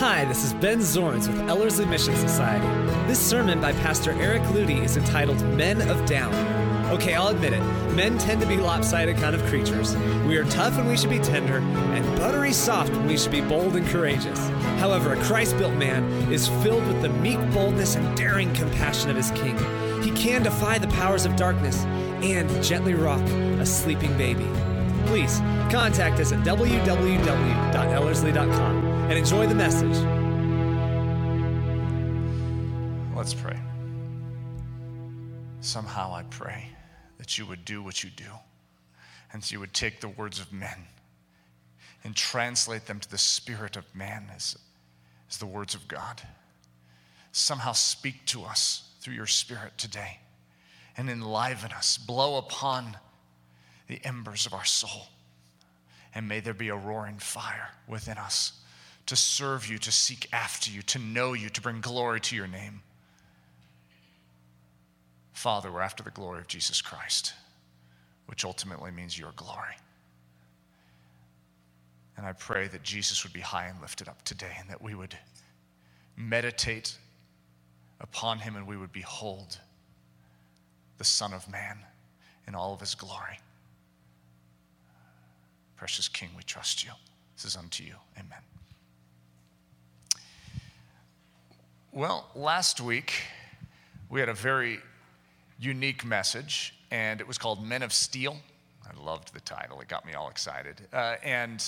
Hi, this is Ben Zorns with Ellerslie Mission Society. This sermon by Pastor Eric Ludy is entitled Men of Down. Okay, I'll admit it, men tend to be lopsided kind of creatures. We are tough when we should be tender, and buttery soft when we should be bold and courageous. However, a Christ built man is filled with the meek boldness and daring compassion of his King. He can defy the powers of darkness and gently rock a sleeping baby. Please contact us at www.ellerslie.com and enjoy the message. Let's pray. Somehow I pray that you would do what you do, and you would take the words of men and translate them to the spirit of man as, as the words of God. Somehow speak to us through your spirit today and enliven us, blow upon the embers of our soul, and may there be a roaring fire within us to serve you, to seek after you, to know you, to bring glory to your name. Father, we're after the glory of Jesus Christ, which ultimately means your glory. And I pray that Jesus would be high and lifted up today and that we would meditate upon him and we would behold the Son of Man in all of his glory. Precious King, we trust you. This is unto you. Amen. Well, last week we had a very unique message, and it was called Men of Steel. I loved the title, it got me all excited. Uh, and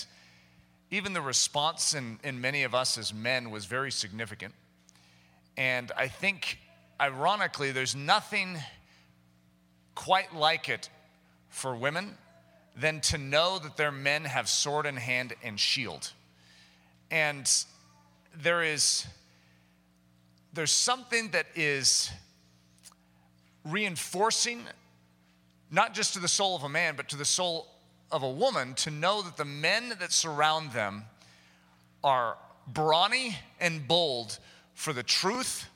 even the response in, in many of us as men was very significant. And I think, ironically, there's nothing quite like it for women than to know that their men have sword in hand and shield. And there is there's something that is reinforcing, not just to the soul of a man, but to the soul of a woman, to know that the men that surround them are brawny and bold for the truth,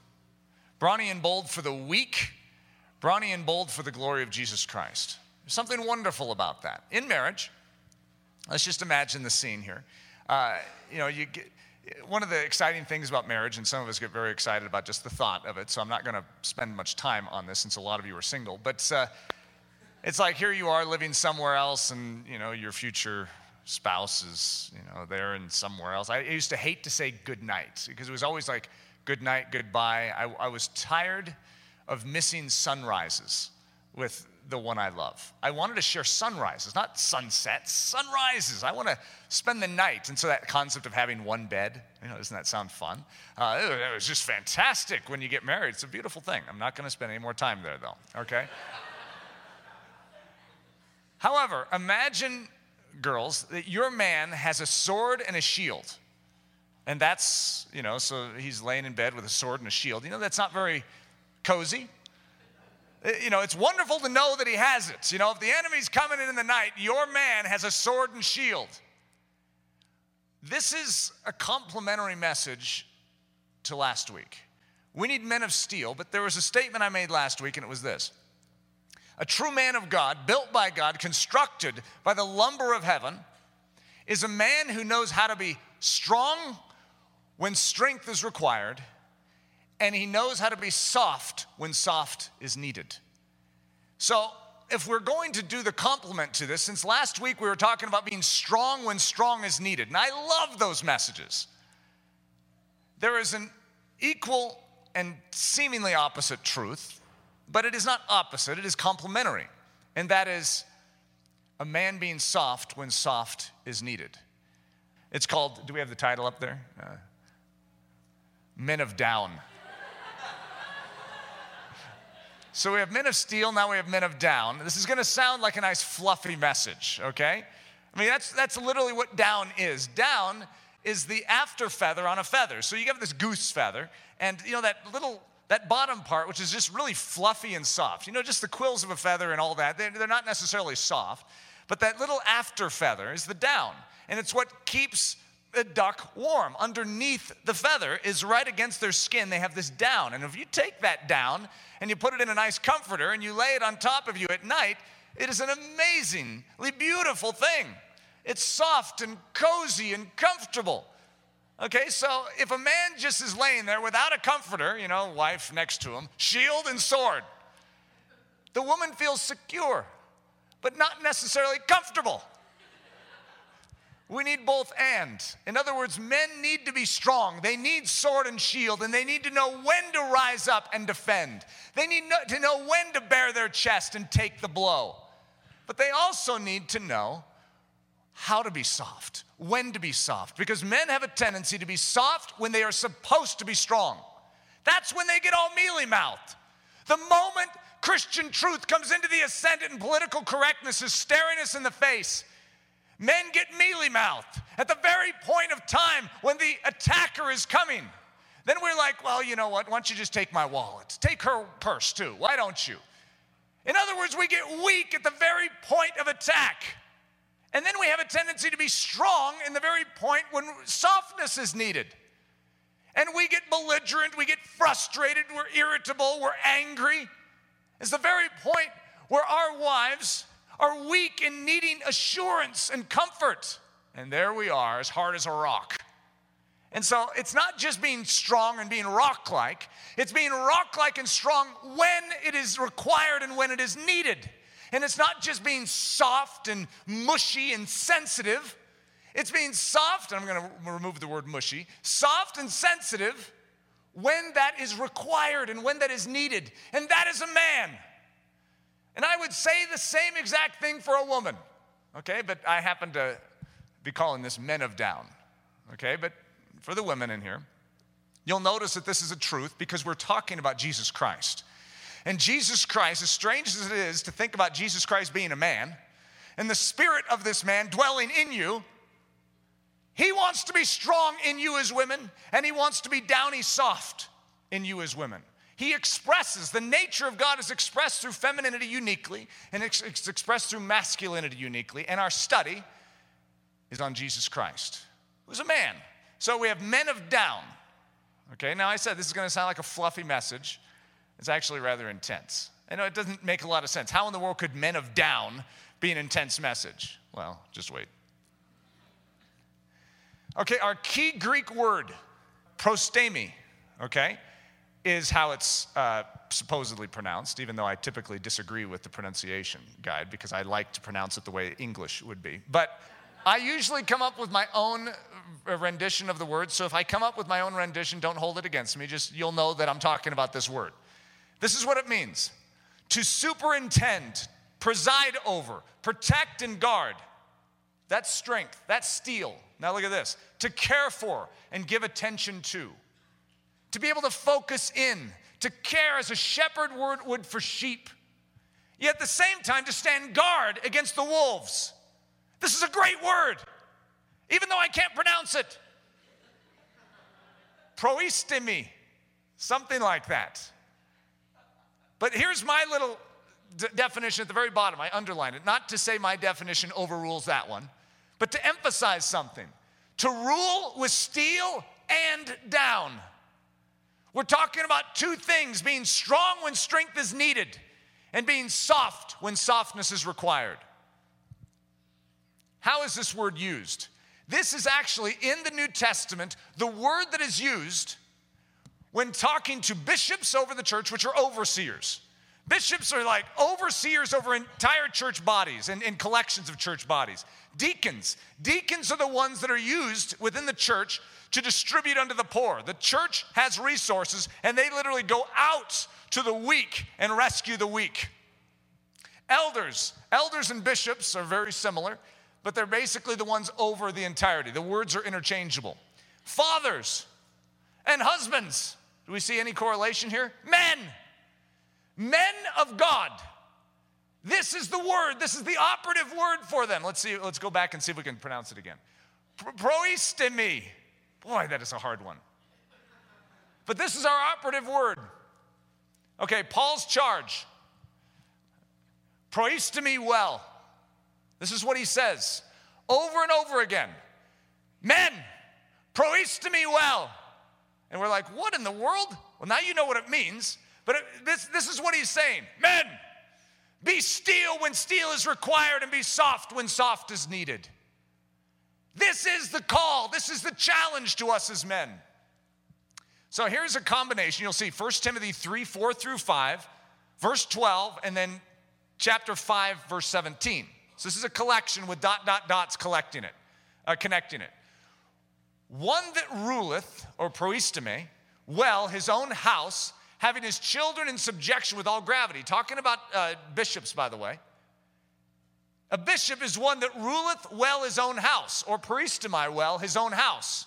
brawny and bold for the weak, brawny and bold for the glory of Jesus Christ. There's something wonderful about that. In marriage, let's just imagine the scene here. Uh, you know, you get, one of the exciting things about marriage, and some of us get very excited about just the thought of it, so I'm not going to spend much time on this since a lot of you are single, but uh, it's like here you are living somewhere else, and you know your future spouse is you know there and somewhere else. I used to hate to say good night because it was always like good night, goodbye. I, I was tired of missing sunrises with the one I love. I wanted to share sunrises, not sunsets, sunrises. I want to spend the night. And so that concept of having one bed, you know, doesn't that sound fun? Uh, it, was just fantastic when you get married. It's a beautiful thing. I'm not going to spend any more time there, though, okay? However, imagine, girls, that your man has a sword and a shield. And that's, you know, so he's laying in bed with a sword and a shield. You know, that's not very cozy. Uh, you know, it's wonderful to know that he has it. You know, if the enemy's coming in in the night, your man has a sword and shield. This is a complementary message to last week. We need men of steel, but there was a statement I made last week, and it was this A true man of God, built by God, constructed by the lumber of heaven, is a man who knows how to be strong when strength is required and he knows how to be soft when soft is needed. So, if we're going to do the complement to this, since last week we were talking about being strong when strong is needed, and I love those messages, there is an equal and seemingly opposite truth, but it is not opposite, it is complementary, and that is a man being soft when soft is needed. It's called, do we have the title up there? Uh, Men of Down. So we have men of steel, now we have men of down. This is gonna sound like a nice fluffy message, okay? I mean, that's, that's literally what down is. Down is the after feather on a feather. So you have this goose feather, and you know that little, that bottom part, which is just really fluffy and soft. You know, just the quills of a feather and all that, they're, they're not necessarily soft, but that little after feather is the down. And it's what keeps the duck warm. Underneath the feather is right against their skin. They have this down. And if you take that down and you put it in a nice comforter and you lay it on top of you at night, it is an amazingly beautiful thing. It's soft and cozy and comfortable. Okay, so if a man just is laying there without a comforter, you know, wife next to him, shield and sword, the woman feels secure, but not necessarily comfortable. We need both and. In other words, men need to be strong. They need sword and shield, and they need to know when to rise up and defend. They need to know when to bare their chest and take the blow. But they also need to know how to be soft, when to be soft, because men have a tendency to be soft when they are supposed to be strong. That's when they get all mealy mouthed. The moment Christian truth comes into the ascendant and political correctness is staring us in the face, Men get mealy mouthed at the very point of time when the attacker is coming. Then we're like, well, you know what? Why don't you just take my wallet? Take her purse too. Why don't you? In other words, we get weak at the very point of attack. And then we have a tendency to be strong in the very point when softness is needed. And we get belligerent, we get frustrated, we're irritable, we're angry. It's the very point where our wives are weak and needing assurance and comfort. And there we are, as hard as a rock. And so it's not just being strong and being rock like, it's being rock like and strong when it is required and when it is needed. And it's not just being soft and mushy and sensitive, it's being soft, and I'm gonna remove the word mushy, soft and sensitive when that is required and when that is needed. And that is a man. And I would say the same exact thing for a woman, okay? But I happen to be calling this men of down, okay? But for the women in here, you'll notice that this is a truth because we're talking about Jesus Christ. And Jesus Christ, as strange as it is to think about Jesus Christ being a man, and the spirit of this man dwelling in you, he wants to be strong in you as women, and he wants to be downy soft in you as women. He expresses, the nature of God is expressed through femininity uniquely, and it's expressed through masculinity uniquely. And our study is on Jesus Christ, who's a man. So we have men of down. Okay, now I said this is going to sound like a fluffy message. It's actually rather intense. I know it doesn't make a lot of sense. How in the world could men of down be an intense message? Well, just wait. Okay, our key Greek word, proistemi, okay? Is how it's uh, supposedly pronounced, even though I typically disagree with the pronunciation guide because I like to pronounce it the way English would be. But I usually come up with my own uh, rendition of the word. So if I come up with my own rendition, don't hold it against me. Just you'll know that I'm talking about this word. This is what it means to superintend, preside over, protect, and guard. That's strength, that's steel. Now look at this to care for and give attention to to be able to focus in, to care as a shepherd would for sheep, yet at the same time to stand guard against the wolves. This is a great word, even though I can't pronounce it. Proistemi, something like that. But here's my little d- definition at the very bottom. I underline it, not to say my definition overrules that one, but to emphasize something. To rule with steel and down. We're talking about two things being strong when strength is needed, and being soft when softness is required. How is this word used? This is actually in the New Testament the word that is used when talking to bishops over the church, which are overseers. Bishops are like overseers over entire church bodies and, and collections of church bodies. Deacons. Deacons are the ones that are used within the church to distribute unto the poor. The church has resources and they literally go out to the weak and rescue the weak. Elders, elders and bishops are very similar, but they're basically the ones over the entirety. The words are interchangeable. Fathers and husbands. Do we see any correlation here? Men. Men of God. This is the word. This is the operative word for them. Let's see. Let's go back and see if we can pronounce it again. Proistemi. Boy, that is a hard one. But this is our operative word. Okay, Paul's charge. Proistemi well. This is what he says over and over again. Men, proistemi well. And we're like, what in the world? Well, now you know what it means. But this, this is what he's saying Men, be steel when steel is required and be soft when soft is needed. This is the call. This is the challenge to us as men. So here's a combination. You'll see 1 Timothy 3 4 through 5, verse 12, and then chapter 5, verse 17. So this is a collection with dot, dot, dots collecting it, uh, connecting it. One that ruleth, or proistemi, well his own house, having his children in subjection with all gravity. Talking about uh, bishops, by the way. A bishop is one that ruleth well his own house, or proistemi well his own house,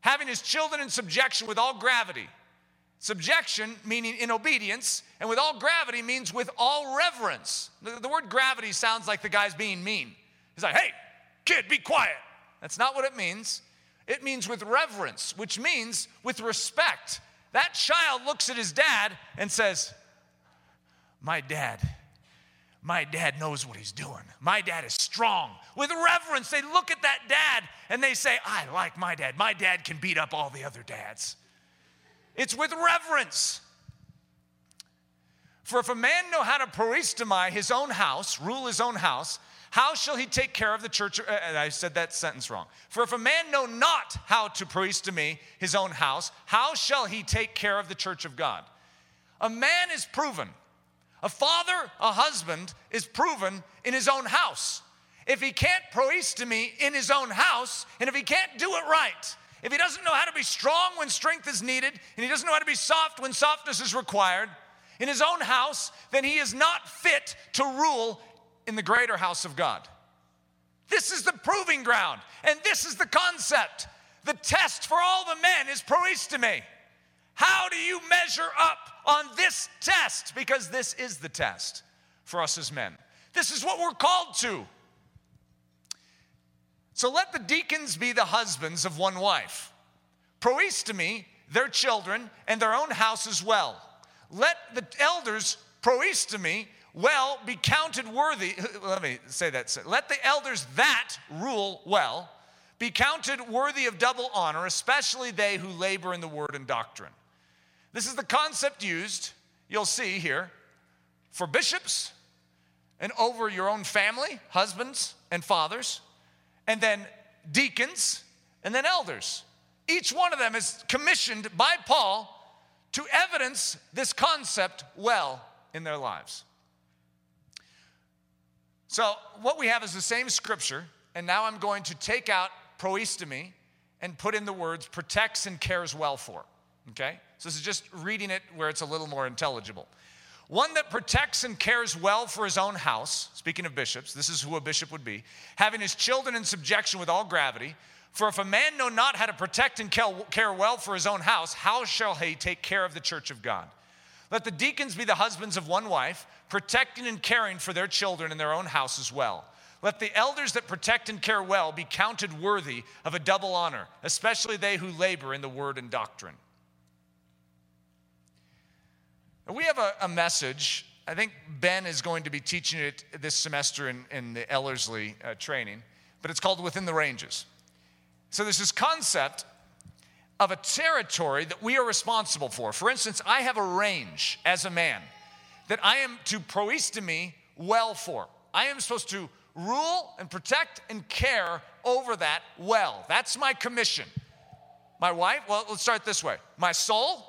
having his children in subjection with all gravity. Subjection meaning in obedience, and with all gravity means with all reverence. The, word gravity sounds like the guy's being mean. He's like, hey, kid, be quiet. That's not what it means. It means with reverence, which means with respect. That child looks at his dad and says, My dad my dad knows what he's doing. My dad is strong. With reverence, they look at that dad and they say, I like my dad. My dad can beat up all the other dads. It's with reverence. For if a man know how to proistemi his own house, rule his own house, how shall he take care of the church? Uh, and I said that sentence wrong. For if a man know not how to proistemi his own house, how shall he take care of the church of God? A man is proven a father, a husband, is proven in his own house. If he can't proistemi in his own house, and if he can't do it right, if he doesn't know how to be strong when strength is needed, and he doesn't know how to be soft when softness is required in his own house, then he is not fit to rule in the greater house of God. This is the proving ground, and this is the concept. The test for all the men is proistemi. How do you measure up on this test? Because this is the test for us as men. This is what we're called to. So let the deacons be the husbands of one wife. Proistemi, their children, and their own house as well. Let the elders proistemi well be counted worthy. Let me say that. Let the elders that rule well be counted worthy of double honor, especially they who labor in the word and doctrine. This is the concept used, you'll see here, for bishops and over your own family, husbands and fathers, and then deacons, and then elders. Each one of them is commissioned by Paul to evidence this concept well in their lives. So, what we have is the same scripture, and now I'm going to take out proistemi and put in the words protects and cares well for. Okay? So this is just reading it where it's a little more intelligible. One that protects and cares well for his own house, speaking of bishops, this is who a bishop would be, having his children in subjection with all gravity. For if a man know not how to protect and care well for his own house, how shall he take care of the church of God? Let the deacons be the husbands of one wife, protecting and caring for their children in their own house as well. Let the elders that protect and care well be counted worthy of a double honor, especially they who labor in the word and doctrine. We have a, a, message. I think Ben is going to be teaching it this semester in, in the Ellerslie uh, training, but it's called Within the Ranges. So there's this concept of a territory that we are responsible for. For instance, I have a range as a man that I am to proistemi well for. I am supposed to rule and protect and care over that well. That's my commission. My wife, well, let's start this way. My soul,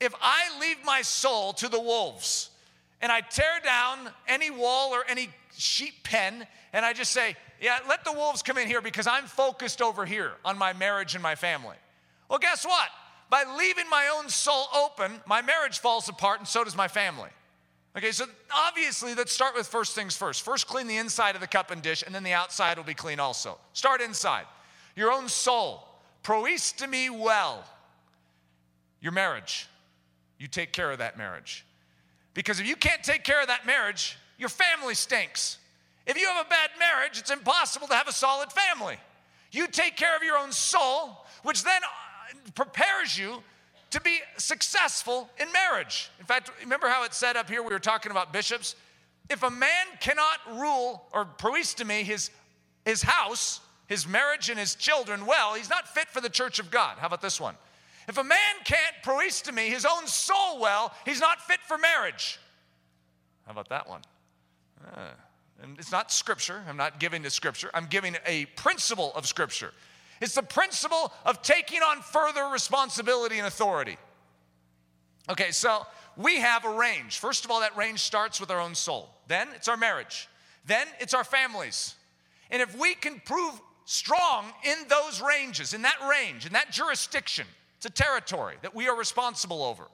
if I leave my soul to the wolves and I tear down any wall or any sheep pen and I just say, yeah, let the wolves come in here because I'm focused over here on my marriage and my family. Well, guess what? By leaving my own soul open, my marriage falls apart and so does my family. Okay, so obviously, let's start with first things first. First, clean the inside of the cup and dish, and then the outside will be clean also. Start inside. Your own soul. Proistemi well. Your marriage you take care of that marriage. Because if you can't take care of that marriage, your family stinks. If you have a bad marriage, it's impossible to have a solid family. You take care of your own soul, which then prepares you to be successful in marriage. In fact, remember how it said up here, we were talking about bishops? If a man cannot rule or proistemi his, his house, his marriage, and his children well, he's not fit for the church of God. How about this one? If a man can't proistemi his own soul well, he's not fit for marriage. How about that one? Uh, And it's not scripture. I'm not giving the scripture. I'm giving a principle of scripture. It's the principle of taking on further responsibility and authority. Okay, so we have a range. First of all, that range starts with our own soul. Then it's our marriage. Then it's our families. And if we can prove strong in those ranges, in that range, in that jurisdiction, it's a territory that we are responsible over.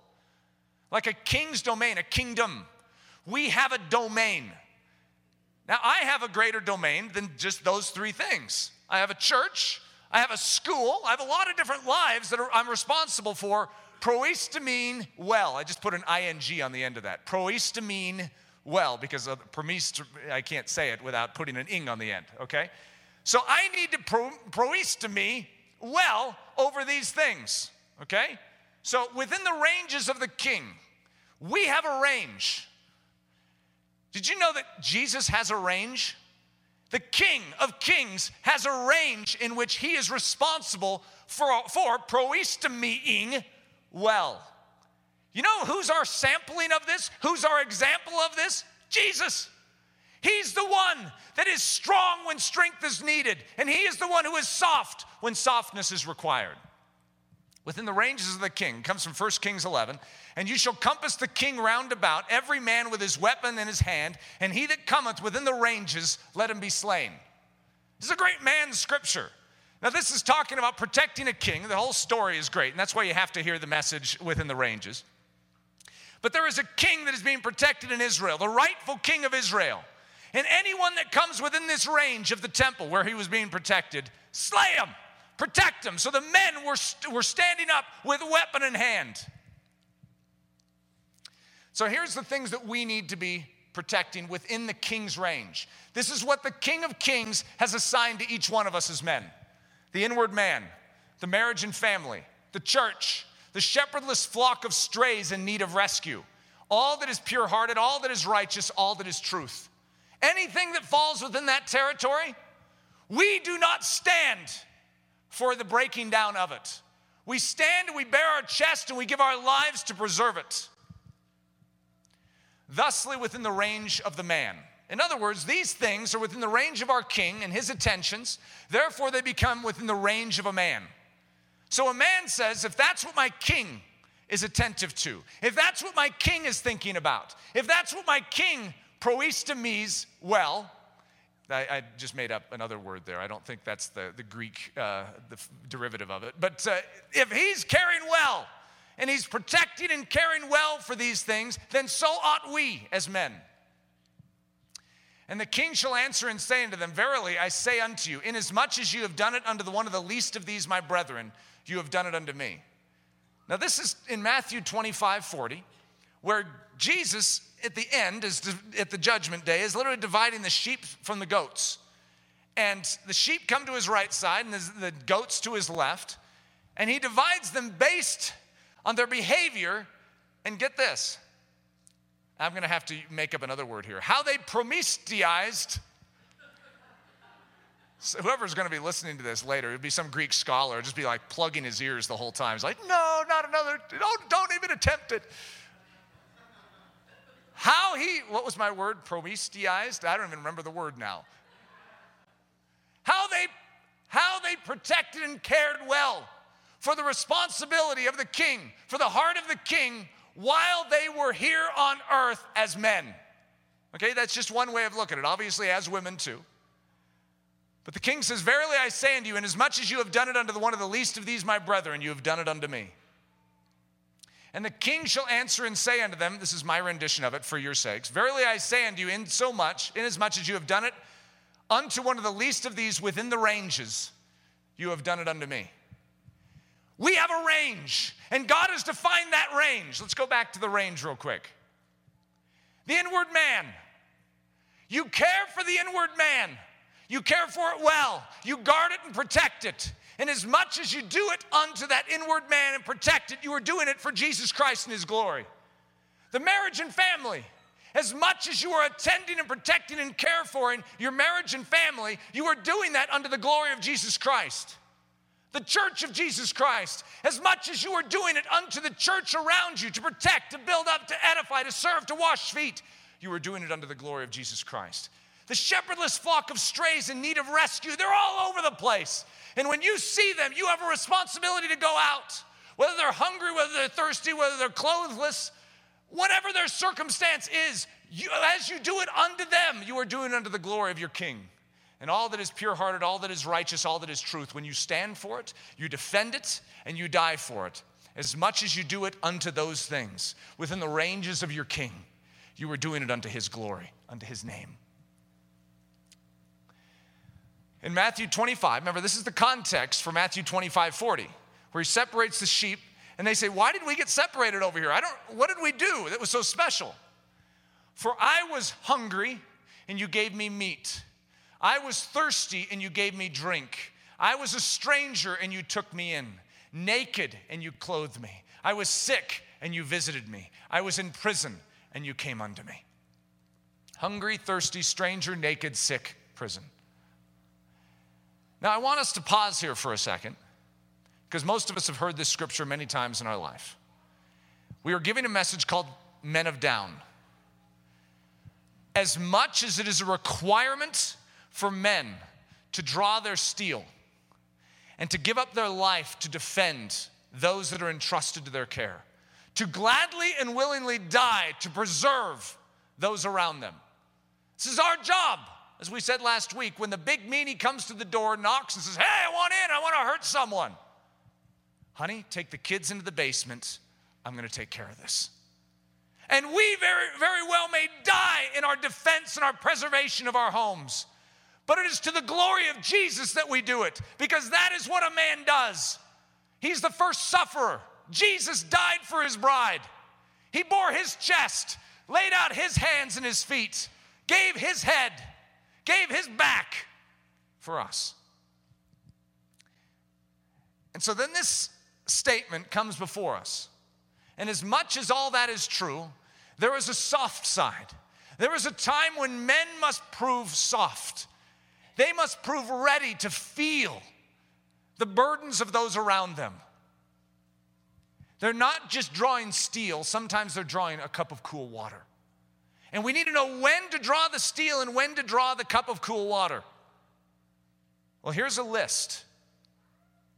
Like a king's domain, a kingdom. We have a domain. Now, I have a greater domain than just those three things. I have a church, I have a school, I have a lot of different lives that I'm responsible for. Proistamine well. I just put an ing on the end of that. Proistamine well, because of I can't say it without putting an ing on the end, okay? So I need to pro, well over these things, okay? So within the ranges of the king, we have a range. Did you know that Jesus has a range? The King of Kings has a range in which he is responsible for, for proistamiing well. You know who's our sampling of this? Who's our example of this? Jesus. He's the one that is strong when strength is needed, and he is the one who is soft when softness is required within the ranges of the king. Comes from 1 Kings 11. And you shall compass the king round about, every man with his weapon in his hand, and he that cometh within the ranges, let him be slain. This is a great man's scripture. Now, this is talking about protecting a king. The whole story is great, and that's why you have to hear the message within the ranges. But there is a king that is being protected in Israel, the rightful king of Israel. And anyone that comes within this range of the temple where he was being protected, slay him protect him. So the men were, were standing up with weapon in hand. So here's the things that we need to be protecting within the king's range. This is what the king of kings has assigned to each one of us as men the inward man, the marriage and family, the church, the shepherdless flock of strays in need of rescue, all that is pure hearted, all that is righteous, all that is truth. Anything that falls within that territory, we do not stand for the breaking down of it. We stand and we bear our chest and we give our lives to preserve it. Thusly, within the range of the man. In other words, these things are within the range of our king and his attentions, therefore, they become within the range of a man. So a man says, if that's what my king is attentive to, if that's what my king is thinking about, if that's what my king proistemes well, I, I, just made up another word there. I don't think that's the, the Greek uh, the derivative of it. But uh, if he's caring well and he's protecting and caring well for these things, then so ought we as men. And the king shall answer and say unto them, Verily I say unto you, inasmuch as you have done it unto the one of the least of these my brethren, you have done it unto me. Now, this is in Matthew 25 40, where Jesus at the end, is at the judgment day, is literally dividing the sheep from the goats. And the sheep come to his right side and the goats to his left. And he divides them based on their behavior. And get this I'm going to have to make up another word here. How they promiscuized. So whoever's going to be listening to this later, it'd be some Greek scholar, just be like plugging his ears the whole time. He's like, no, not another, don't, don't even attempt it. How he, what was my word? Promiscuized? I don't even remember the word now. How they, how they protected and cared well for the responsibility of the king, for the heart of the king, while they were here on earth as men. Okay, that's just one way of looking at it, obviously, as women too. But the king says, Verily I say unto you, inasmuch as you have done it unto one of the least of these my brethren, you have done it unto me. And the king shall answer and say unto them, This is my rendition of it for your sakes. Verily I say unto you, in so much, inasmuch as you have done it unto one of the least of these within the ranges, you have done it unto me. We have a range, and God has defined that range. Let's go back to the range real quick. The inward man. You care for the inward man. You care for it well. You guard it and protect it. And as much as you do it unto that inward man and protect it, you are doing it for Jesus Christ and his glory. The marriage and family, as much as you are attending and protecting and care for in your marriage and family, you are doing that under the glory of Jesus Christ. The church of Jesus Christ, as much as you are doing it unto the church around you to protect, to build up, to edify, to serve, to wash feet, you are doing it under the glory of Jesus Christ. the shepherdless flock of strays in need of rescue. They're all over the place. And when you see them, you have a responsibility to go out. Whether they're hungry, whether they're thirsty, whether they're clothless, whatever their circumstance is, you, as you do it unto them, you are doing unto the glory of your King. And all that is pure hearted, all that is righteous, all that is truth, when you stand for it, you defend it, and you die for it. As much as you do it unto those things within the ranges of your King, you are doing it unto his glory, unto his name. In Matthew 25, remember, this is the context for Matthew 25 40, where he separates the sheep, and they say, Why did we get separated over here? I don't, what did we do that was so special? For I was hungry, and you gave me meat. I was thirsty, and you gave me drink. I was a stranger, and you took me in. Naked, and you clothed me. I was sick, and you visited me. I was in prison, and you came unto me. Hungry, thirsty, stranger, naked, sick, prison. Now, I want us to pause here for a second because most of us have heard this scripture many times in our life. We are giving a message called Men of Down. As much as it is a requirement for men to draw their steel and to give up their life to defend those that are entrusted to their care, to gladly and willingly die to preserve those around them. This is our job. As we said last week, when the big meanie comes to the door, knocks, and says, Hey, I want in, I want to hurt someone. Honey, take the kids into the basement. I'm going to take care of this. And we very, very well may die in our defense and our preservation of our homes. But it is to the glory of Jesus that we do it, because that is what a man does. He's the first sufferer. Jesus died for his bride. He bore his chest, laid out his hands and his feet, gave his head, gave his back for us. And so then this statement comes before us. And as much as all that is true, there is a soft side. There is a time when men must prove soft. They must prove ready to feel the burdens of those around them. They're not just drawing steel, sometimes they're drawing a cup of cool water. And we need to know when to draw the steel and when to draw the cup of cool water. Well, here's a list.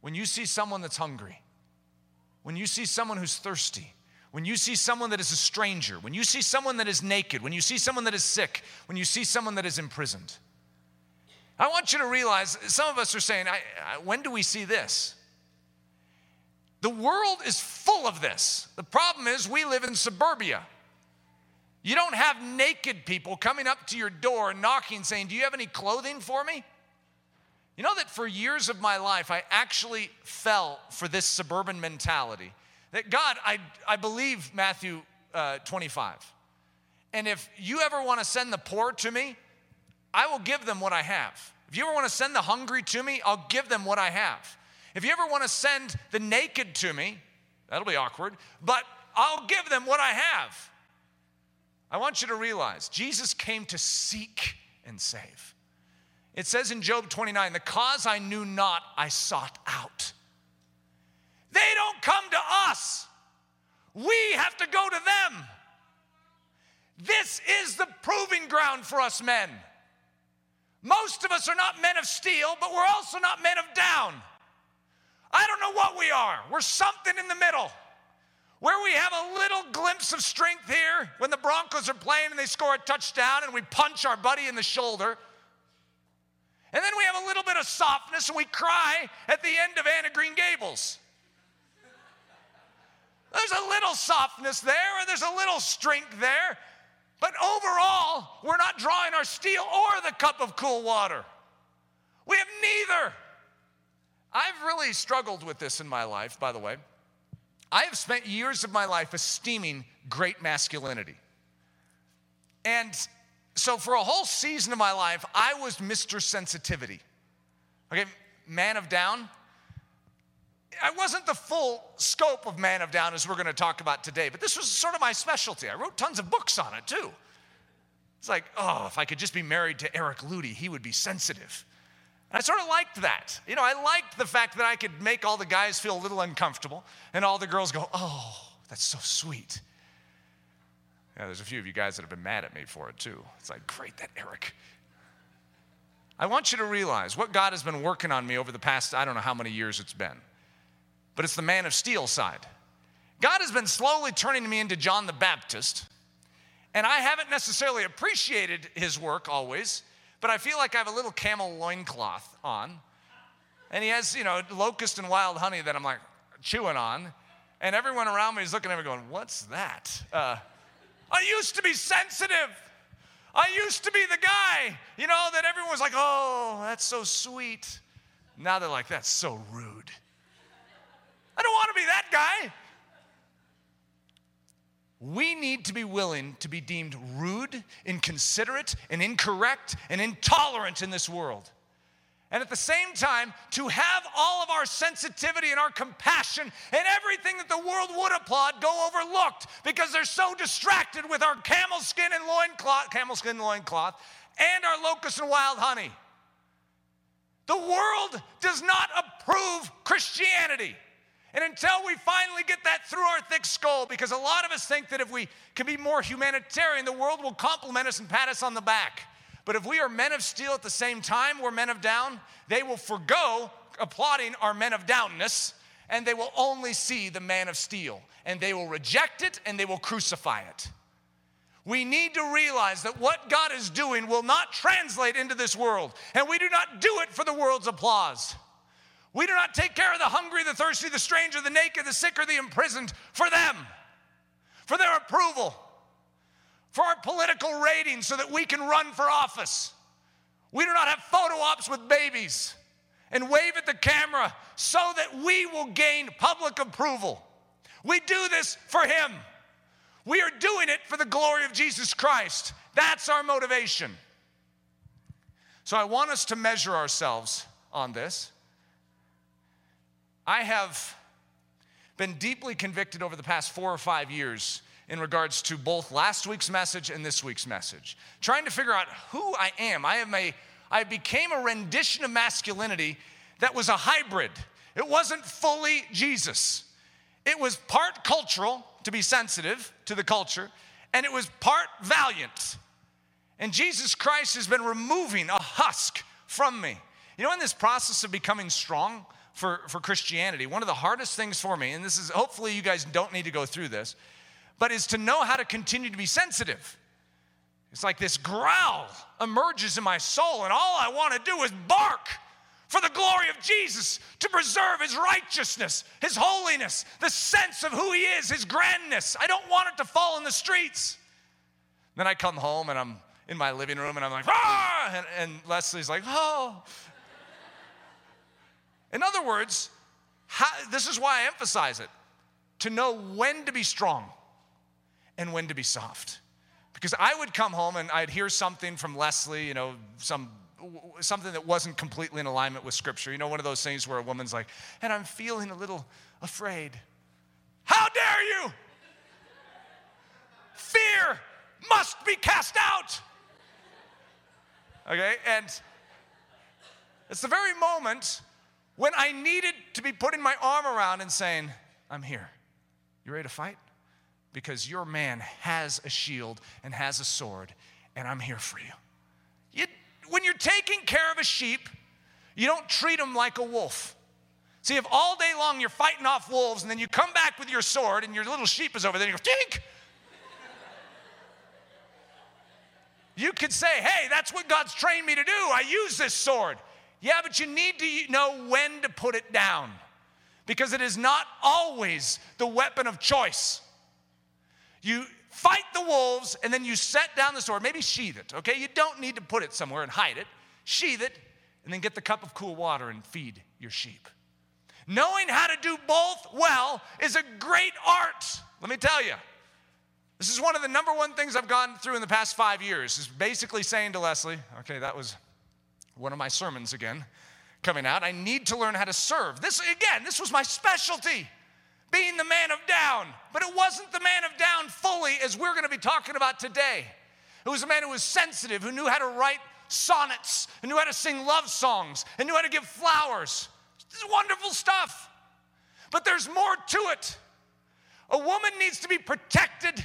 When you see someone that's hungry, when you see someone who's thirsty, when you see someone that is a stranger, when you see someone that is naked, when you see someone that is sick, when you see someone that is imprisoned, I want you to realize some of us are saying, I, I, when do we see this? The world is full of this. The problem is, we live in suburbia. You don't have naked people coming up to your door and knocking saying, Do you have any clothing for me? You know that for years of my life, I actually fell for this suburban mentality that God, I, I believe Matthew uh, 25. And if you ever want to send the poor to me, I will give them what I have. If you ever want to send the hungry to me, I'll give them what I have. If you ever want to send the naked to me, that'll be awkward, but I'll give them what I have. I want you to realize Jesus came to seek and save. It says in Job 29, the cause I knew not, I sought out. They don't come to us, we have to go to them. This is the proving ground for us men. Most of us are not men of steel, but we're also not men of down. I don't know what we are. We're something in the middle where we have a little glimpse of strength here when the Broncos are playing and they score a touchdown and we punch our buddy in the shoulder. And then we have a little bit of softness and we cry at the end of Anne of Green Gables. There's a little softness there and there's a little strength there. But overall, we're not drawing our steel or the cup of cool water. We have neither. I've really struggled with this in my life, by the way. I have spent years of my life esteeming great masculinity. And so for a whole season of my life, I was Mr. Sensitivity. Okay, man of down. I wasn't the full scope of Man of Down as we're going to talk about today, but this was sort of my specialty. I wrote tons of books on it too. It's like, oh, if I could just be married to Eric Ludy, he would be sensitive. And I sort of liked that. You know, I liked the fact that I could make all the guys feel a little uncomfortable and all the girls go, oh, that's so sweet. Yeah, there's a few of you guys that have been mad at me for it too. It's like, great, that Eric. I want you to realize what God has been working on me over the past, I don't know how many years it's been, but it's the man of steel side. God has been slowly turning me into John the Baptist, and I haven't necessarily appreciated his work always, but I feel like I have a little camel loincloth on. And he has, you know, locust and wild honey that I'm like chewing on. And everyone around me is looking at me going, What's that? Uh, I used to be sensitive. I used to be the guy, you know, that everyone was like, oh, that's so sweet. Now they're like, that's so rude. I don't want to be that guy. We need to be willing to be deemed rude, inconsiderate, and incorrect and intolerant in this world. And at the same time, to have all of our sensitivity and our compassion and everything that the world would applaud go overlooked because they're so distracted with our camel skin and loincloth, camel skin and loincloth, and our locust and wild honey. The world does not approve Christianity. And until we finally get that through our thick skull, because a lot of us think that if we can be more humanitarian, the world will compliment us and pat us on the back. But if we are men of steel at the same time, we're men of down, they will forego applauding our men of downness and they will only see the man of steel and they will reject it and they will crucify it. We need to realize that what God is doing will not translate into this world, and we do not do it for the world's applause. We do not take care of the hungry, the thirsty, the stranger, the naked, the sick, or the imprisoned for them, for their approval for our political ratings so that we can run for office. We do not have photo ops with babies and wave at the camera so that we will gain public approval. We do this for Him. We are doing it for the glory of Jesus Christ. That's our motivation. So I want us to measure ourselves on this. I have been deeply convicted over the past four or five years in regards to both last week's message and this week's message. Trying to figure out who I am. I am a I became a rendition of masculinity that was a hybrid. It wasn't fully Jesus. It was part cultural to be sensitive to the culture, and it was part valiant. And Jesus Christ has been removing a husk from me. You know, in this process of becoming strong for, for Christianity, one of the hardest things for me, and this is hopefully you guys don't need to go through this, but is to know how to continue to be sensitive. It's like this growl emerges in my soul, and all I want to do is bark for the glory of Jesus to preserve his righteousness, his holiness, the sense of who he is, his grandness. I don't want it to fall in the streets. Then I come home and I'm in my living room and I'm like, ah! And, and Leslie's like, oh. In other words, how, this is why I emphasize it to know when to be strong and when to be soft. Because I would come home and I'd hear something from Leslie, you know, some something that wasn't completely in alignment with scripture. You know, one of those things where a woman's like, and I'm feeling a little afraid. How dare you? Fear must be cast out. Okay, and it's the very moment when I needed to be putting my arm around and saying, I'm here. You ready to fight? because your man has a shield and has a sword, and I'm here for you. you when you're taking care of a sheep, you don't treat them like a wolf. See, if all day long you're fighting off wolves and then you come back with your sword and your little sheep is over there, you go, tink! you could say, hey, that's what God's trained me to do. I use this sword. Yeah, but you need to know when to put it down because it is not always the weapon of choice. You fight the wolves and then you set down the sword. Maybe sheath it, okay? You don't need to put it somewhere and hide it. Sheath it and then get the cup of cool water and feed your sheep. Knowing how to do both well is a great art. Let me tell you. This is one of the number one things I've gone through in the past five years, is basically saying to Leslie, okay, that was one of my sermons again coming out. I need to learn how to serve. This, again, this was my specialty being the man of down. But it wasn't the man of down fully as we're going to be talking about today. It was a man who was sensitive, who knew how to write sonnets, and knew how to sing love songs, and knew how to give flowers. This is wonderful stuff. But there's more to it. A woman needs to be protected.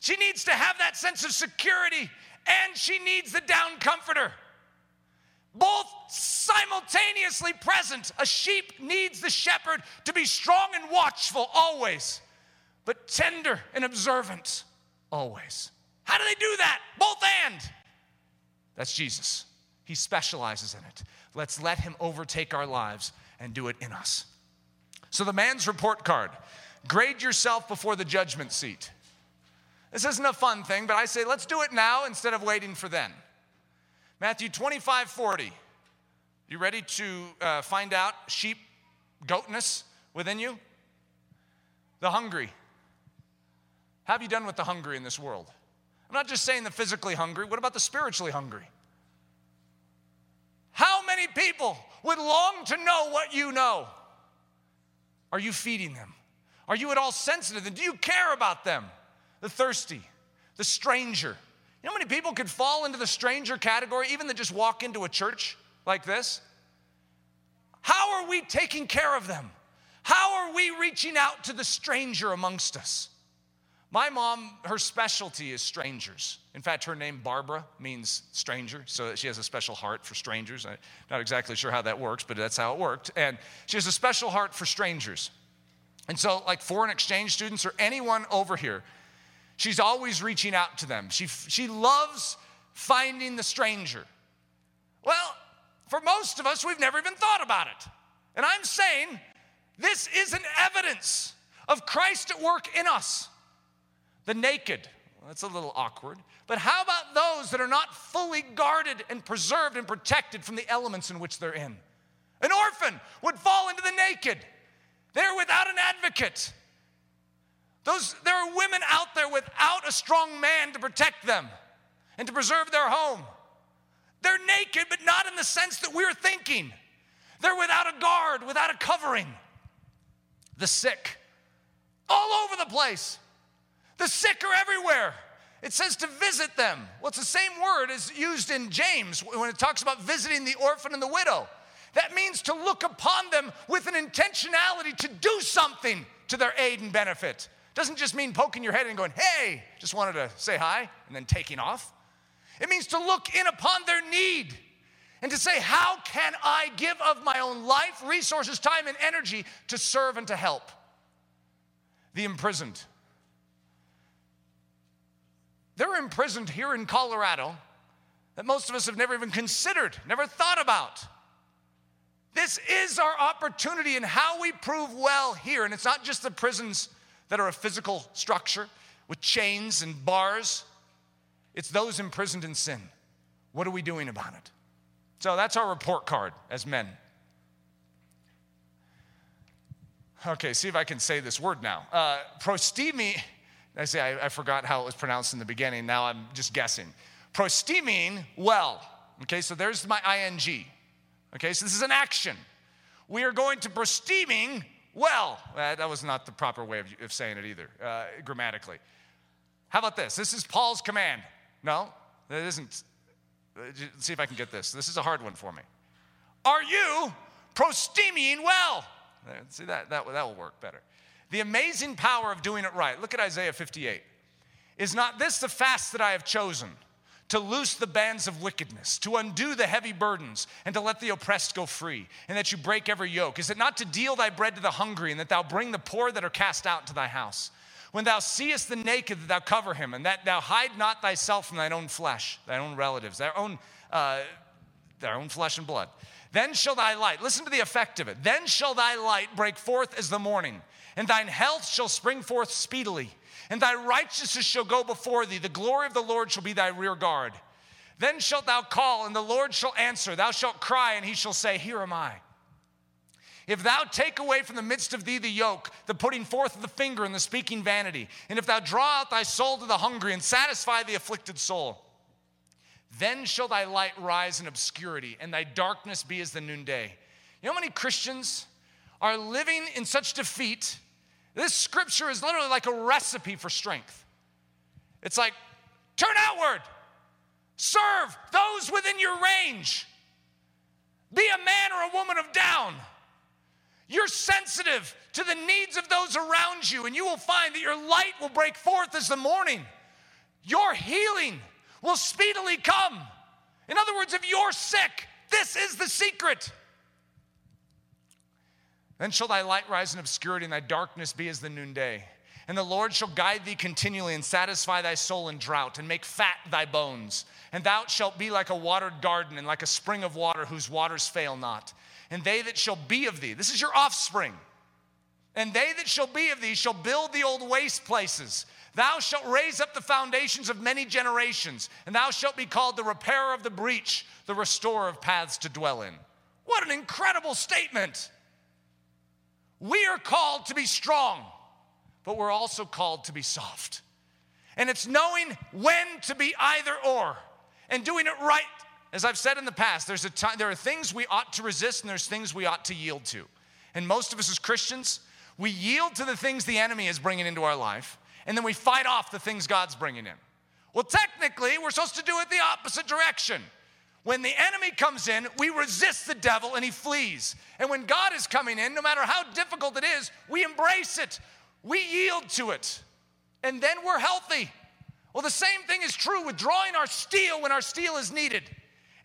She needs to have that sense of security, and she needs the down comforter. Both simultaneously present. A sheep needs the shepherd to be strong and watchful always, but tender and observant always. How do they do that? Both and. That's Jesus. He specializes in it. Let's let him overtake our lives and do it in us. So, the man's report card grade yourself before the judgment seat. This isn't a fun thing, but I say let's do it now instead of waiting for then. Matthew 25 40. You ready to uh, find out sheep goatness within you? The hungry. Have you done with the hungry in this world? I'm not just saying the physically hungry. What about the spiritually hungry? How many people would long to know what you know? Are you feeding them? Are you at all sensitive? And do you care about them? The thirsty, the stranger. You know how many people could fall into the stranger category, even that just walk into a church like this? How are we taking care of them? How are we reaching out to the stranger amongst us? My mom, her specialty is strangers. In fact, her name, Barbara, means stranger, so she has a special heart for strangers. I'm not exactly sure how that works, but that's how it worked. And she has a special heart for strangers. And so, like foreign exchange students or anyone over here, she's always reaching out to them. She, she loves finding the stranger. Well, for most of us, we've never even thought about it. And I'm saying this is an evidence of Christ at work in us. The naked, well, that's a little awkward. But how about those that are not fully guarded and preserved and protected from the elements in which they're in? An orphan would fall into the naked. They're without an advocate. Those, there are women out there without a strong man to protect them and to preserve their home. They're naked, but not in the sense that we're thinking. They're without a guard, without a covering. The sick, all over the place. The sick are everywhere. It says to visit them. Well, it's the same word as used in James when it talks about visiting the orphan and the widow. That means to look upon them with an intentionality to do something to their aid and benefit. Doesn't just mean poking your head and going, hey, just wanted to say hi, and then taking off. It means to look in upon their need and to say, how can I give of my own life, resources, time, and energy to serve and to help? The imprisoned. They're imprisoned here in Colorado that most of us have never even considered, never thought about. This is our opportunity and how we prove well here. And it's not just the prisons that are a physical structure with chains and bars, it's those imprisoned in sin. What are we doing about it? So that's our report card as men. Okay, see if I can say this word now. Uh, prostemi I say I, I forgot how it was pronounced in the beginning. Now I'm just guessing. Prostimine, well. Okay, so there's my ing. Okay, so this is an action. We are going to prostiming well. Uh, that was not the proper way of, of saying it either, uh, grammatically. How about this? This is Paul's command. No, that isn't. Let's uh, see if I can get this. This is a hard one for me. Are you prostiming well? See, that, that, that will work better. The amazing power of doing it right. Look at Isaiah 58. Is not this the fast that I have chosen? To loose the bands of wickedness, to undo the heavy burdens, and to let the oppressed go free, and that you break every yoke? Is it not to deal thy bread to the hungry, and that thou bring the poor that are cast out to thy house? When thou seest the naked, that thou cover him, and that thou hide not thyself from thine own flesh, thy own relatives, thy own, uh, their own flesh and blood. Then shall thy light, listen to the effect of it, then shall thy light break forth as the morning and thine health shall spring forth speedily, and thy righteousness shall go before thee. The glory of the Lord shall be thy rear guard. Then shalt thou call, and the Lord shall answer. Thou shalt cry, and he shall say, Here am I. If thou take away from the midst of thee the yoke, the putting forth of the finger and the speaking vanity, and if thou draw out thy soul to the hungry and satisfy the afflicted soul, then shall thy light rise in obscurity, and thy darkness be as the noonday. You know how many Christians are living in such defeat this scripture is literally like a recipe for strength. It's like, turn outward, serve those within your range, be a man or a woman of down. You're sensitive to the needs of those around you, and you will find that your light will break forth as the morning. Your healing will speedily come. In other words, if you're sick, This is the secret. Then shall thy light rise in obscurity, and thy darkness be as the noonday. And the Lord shall guide thee continually and satisfy thy soul in drought and make fat thy bones. And thou shalt be like a watered garden and like a spring of water whose waters fail not. And they that shall be of thee, this is your offspring. And they that shall be of thee shall build the old waste places. Thou shalt raise up the foundations of many generations, and thou shalt be called the repairer of the breach, the restorer of paths to dwell in. What an incredible statement! We are called to be strong but we're also called to be soft. And it's knowing when to be either or and doing it right. As I've said in the past, there's a time, there are things we ought to resist and there's things we ought to yield to. And most of us as Christians, we yield to the things the enemy is bringing into our life, and then we fight off the things God's bringing in. Well, technically, we're supposed to do it the opposite direction. When the enemy comes in, we resist the devil and he flees. And when God is coming in, no matter how difficult it is, we embrace it we yield to it, and then we're healthy. Well, the same thing is true with drawing our steel when our steel is needed,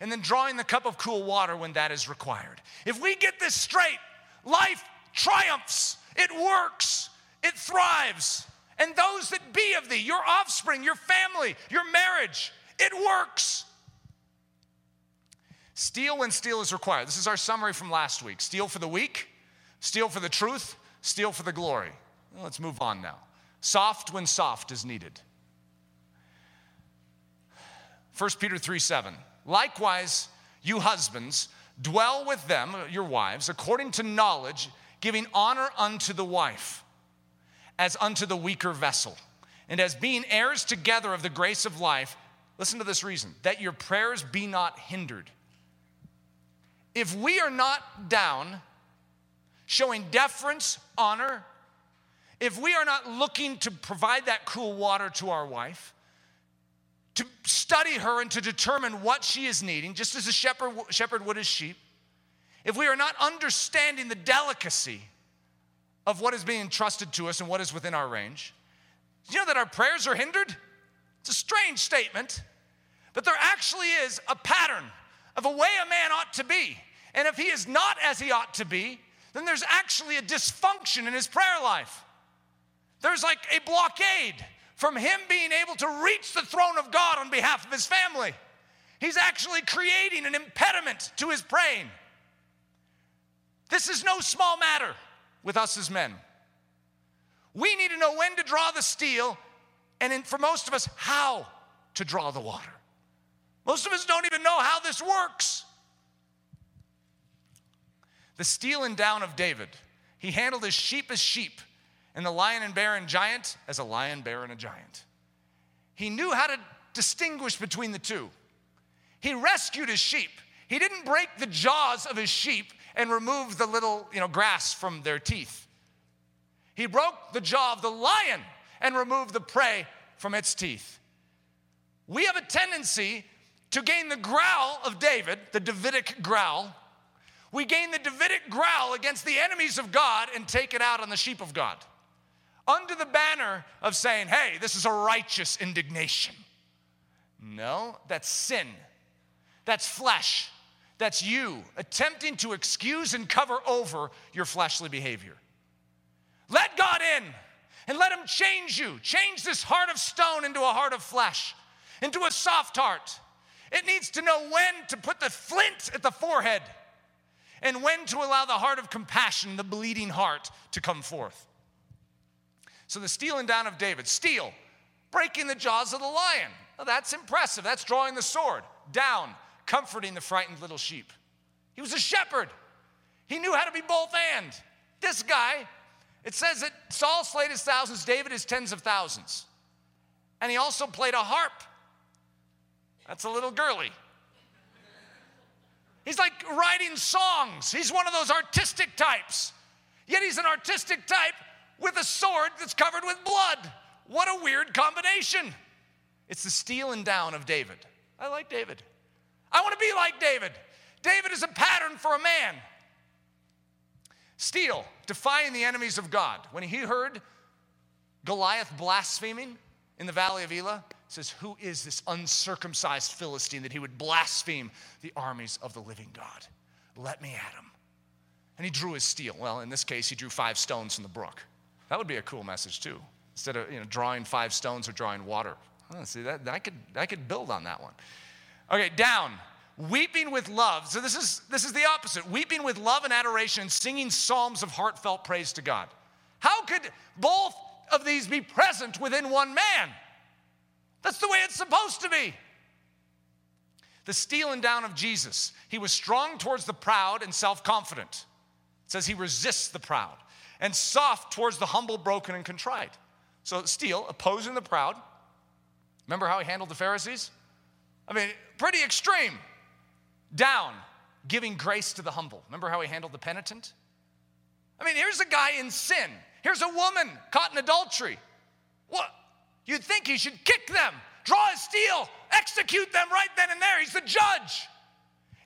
and then drawing the cup of cool water when that is required. If we get this straight, life triumphs, it works, it thrives. And those that be of thee, your offspring, your family, your marriage, it works. Steel when steel is required. This is our summary from last week. Steel for the weak, steel for the truth, steel for the glory. Well, let's move on now. Soft when soft is needed. 1 Peter 3 7. Likewise, you husbands, dwell with them, your wives, according to knowledge, giving honor unto the wife as unto the weaker vessel, and as being heirs together of the grace of life. Listen to this reason that your prayers be not hindered. If we are not down, showing deference, honor, if we are not looking to provide that cool water to our wife, to study her and to determine what she is needing, just as a shepherd, shepherd would his sheep, if we are not understanding the delicacy of what is being entrusted to us and what is within our range, you know that our prayers are hindered? It's a strange statement, but there actually is a pattern of a way a man ought to be. And if he is not as he ought to be, then there's actually a dysfunction in his prayer life. There's like a blockade from him being able to reach the throne of God on behalf of his family. He's actually creating an impediment to his praying. This is no small matter with us as men. We need to know when to draw the steel, and in, for most of us, how to draw the water. Most of us don't even know how this works. The stealing down of David, he handled his sheep as sheep and the lion and bear and giant as a lion, bear, and a giant. He knew how to distinguish between the two. He rescued his sheep. He didn't break the jaws of his sheep and remove the little you know, grass from their teeth. He broke the jaw of the lion and removed the prey from its teeth. We have a tendency to gain the growl of David, the Davidic growl. We gain the Davidic growl against the enemies of God and take it out on the sheep of God under the banner of saying, hey, this is a righteous indignation. No, that's sin. That's flesh. That's you attempting to excuse and cover over your fleshly behavior. Let God in and let Him change you. Change this heart of stone into a heart of flesh, into a soft heart. It needs to know when to put the flint at the forehead and when to allow the heart of compassion, the bleeding heart, to come forth. So the stealing down of David, steel, breaking the jaws of the lion. Well, that's impressive. That's drawing the sword. Down, comforting the frightened little sheep. He was a shepherd. He knew how to be both and. This guy, it says that Saul slayed his thousands, David his tens of thousands. And he also played a harp. That's a little girly. He's like writing songs. He's one of those artistic types. Yet he's an artistic type with a sword that's covered with blood. What a weird combination. It's the steel and down of David. I like David. I want to be like David. David is a pattern for a man. Steel, defying the enemies of God. When he heard Goliath blaspheming in the valley of Elah, says, Who is this uncircumcised Philistine that he would blaspheme the armies of the living God? Let me at him. And he drew his steel. Well, in this case, he drew five stones from the brook. That would be a cool message, too. Instead of you know, drawing five stones or drawing water. Oh, see, that, I, could, I could build on that one. Okay, down. Weeping with love. So this is, this is the opposite. Weeping with love and adoration, singing psalms of heartfelt praise to God. How could both of these be present within one man? That's the way it's supposed to be. The stealing down of Jesus. He was strong towards the proud and self confident. It says he resists the proud and soft towards the humble, broken, and contrite. So, steel, opposing the proud. Remember how he handled the Pharisees? I mean, pretty extreme. Down, giving grace to the humble. Remember how he handled the penitent? I mean, here's a guy in sin. Here's a woman caught in adultery. What? You'd think he should kick them, draw his steel, execute them right then and there. He's the judge.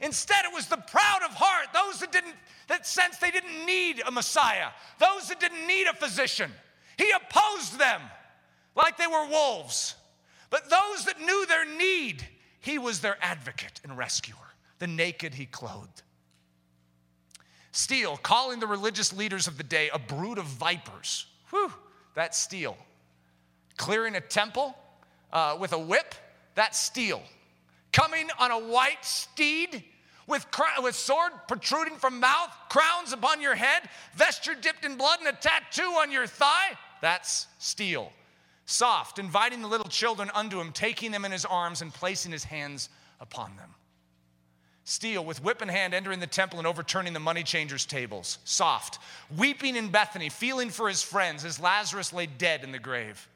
Instead, it was the proud of heart, those that didn't, that sense they didn't need a Messiah, those that didn't need a physician. He opposed them like they were wolves. But those that knew their need, he was their advocate and rescuer. The naked he clothed. Steel, calling the religious leaders of the day a brood of vipers. Whew, that's steel. Clearing a temple uh, with a whip, that's steel. Coming on a white steed with, with sword protruding from mouth, crowns upon your head, vesture dipped in blood, and a tattoo on your thigh, that's steel. Soft, inviting the little children unto him, taking them in his arms and placing his hands upon them. Steel, with whip in hand, entering the temple and overturning the money changers' tables. Soft, weeping in Bethany, feeling for his friends as Lazarus lay dead in the grave.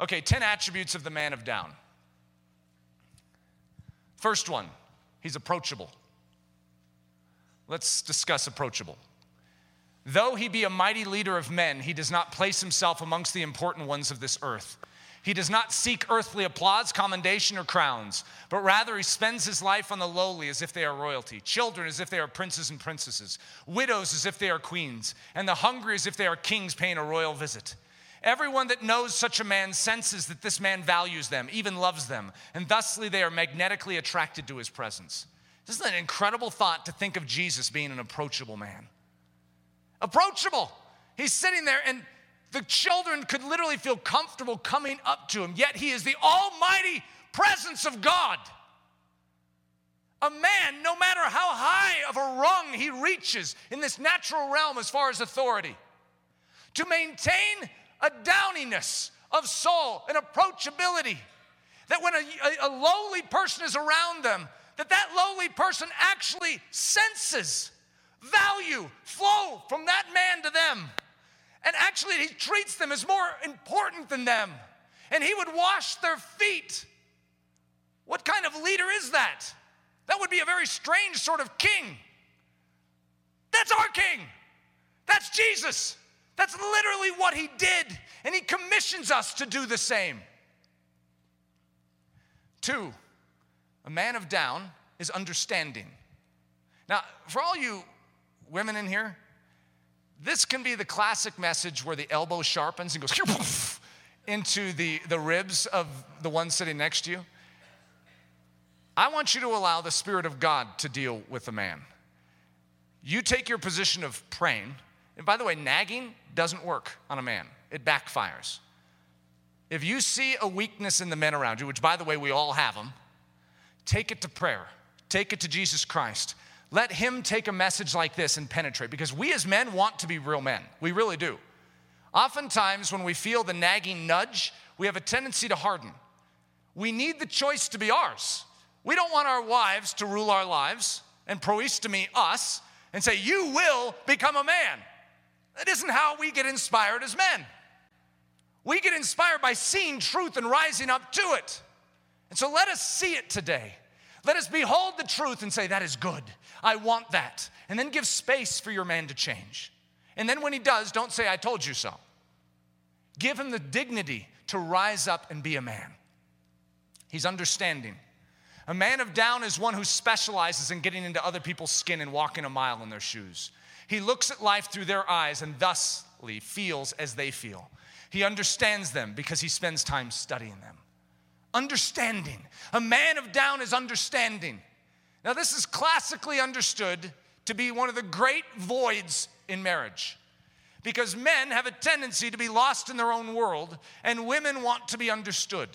Okay, 10 attributes of the man of down. First one, he's approachable. Let's discuss approachable. Though he be a mighty leader of men, he does not place himself amongst the important ones of this earth. He does not seek earthly applause, commendation, or crowns, but rather he spends his life on the lowly as if they are royalty, children as if they are princes and princesses, widows as if they are queens, and the hungry as if they are kings paying a royal visit. Everyone that knows such a man senses that this man values them, even loves them, and thusly they are magnetically attracted to his presence. Isn't that an incredible thought to think of Jesus being an approachable man? Approachable. He's sitting there, and the children could literally feel comfortable coming up to him, yet he is the almighty presence of God. A man, no matter how high of a rung he reaches in this natural realm as far as authority, to maintain a downiness of soul, an approachability. That when a, a, a lowly person is around them, that that lowly person actually senses value flow from that man to them. And actually, he treats them as more important than them. And he would wash their feet. What kind of leader is that? That would be a very strange sort of king. That's our king. That's Jesus. That's literally what he did, and he commissions us to do the same. Two, a man of down is understanding. Now, for all you women in here, this can be the classic message where the elbow sharpens and goes into the, the ribs of the one sitting next to you. I want you to allow the Spirit of God to deal with the man. You take your position of praying and by the way, nagging doesn't work on a man, it backfires. If you see a weakness in the men around you, which by the way, we all have them, take it to prayer, take it to Jesus Christ. Let Him take a message like this and penetrate because we as men want to be real men. We really do. Oftentimes, when we feel the nagging nudge, we have a tendency to harden. We need the choice to be ours. We don't want our wives to rule our lives and proistemi us and say, You will become a man. That isn't how we get inspired as men. We get inspired by seeing truth and rising up to it. And so let us see it today. Let us behold the truth and say, That is good. I want that. And then give space for your man to change. And then when he does, don't say, I told you so. Give him the dignity to rise up and be a man. He's understanding. A man of down is one who specializes in getting into other people's skin and walking a mile in their shoes. He looks at life through their eyes and thusly feels as they feel. He understands them because he spends time studying them. Understanding. A man of down is understanding. Now, this is classically understood to be one of the great voids in marriage because men have a tendency to be lost in their own world and women want to be understood.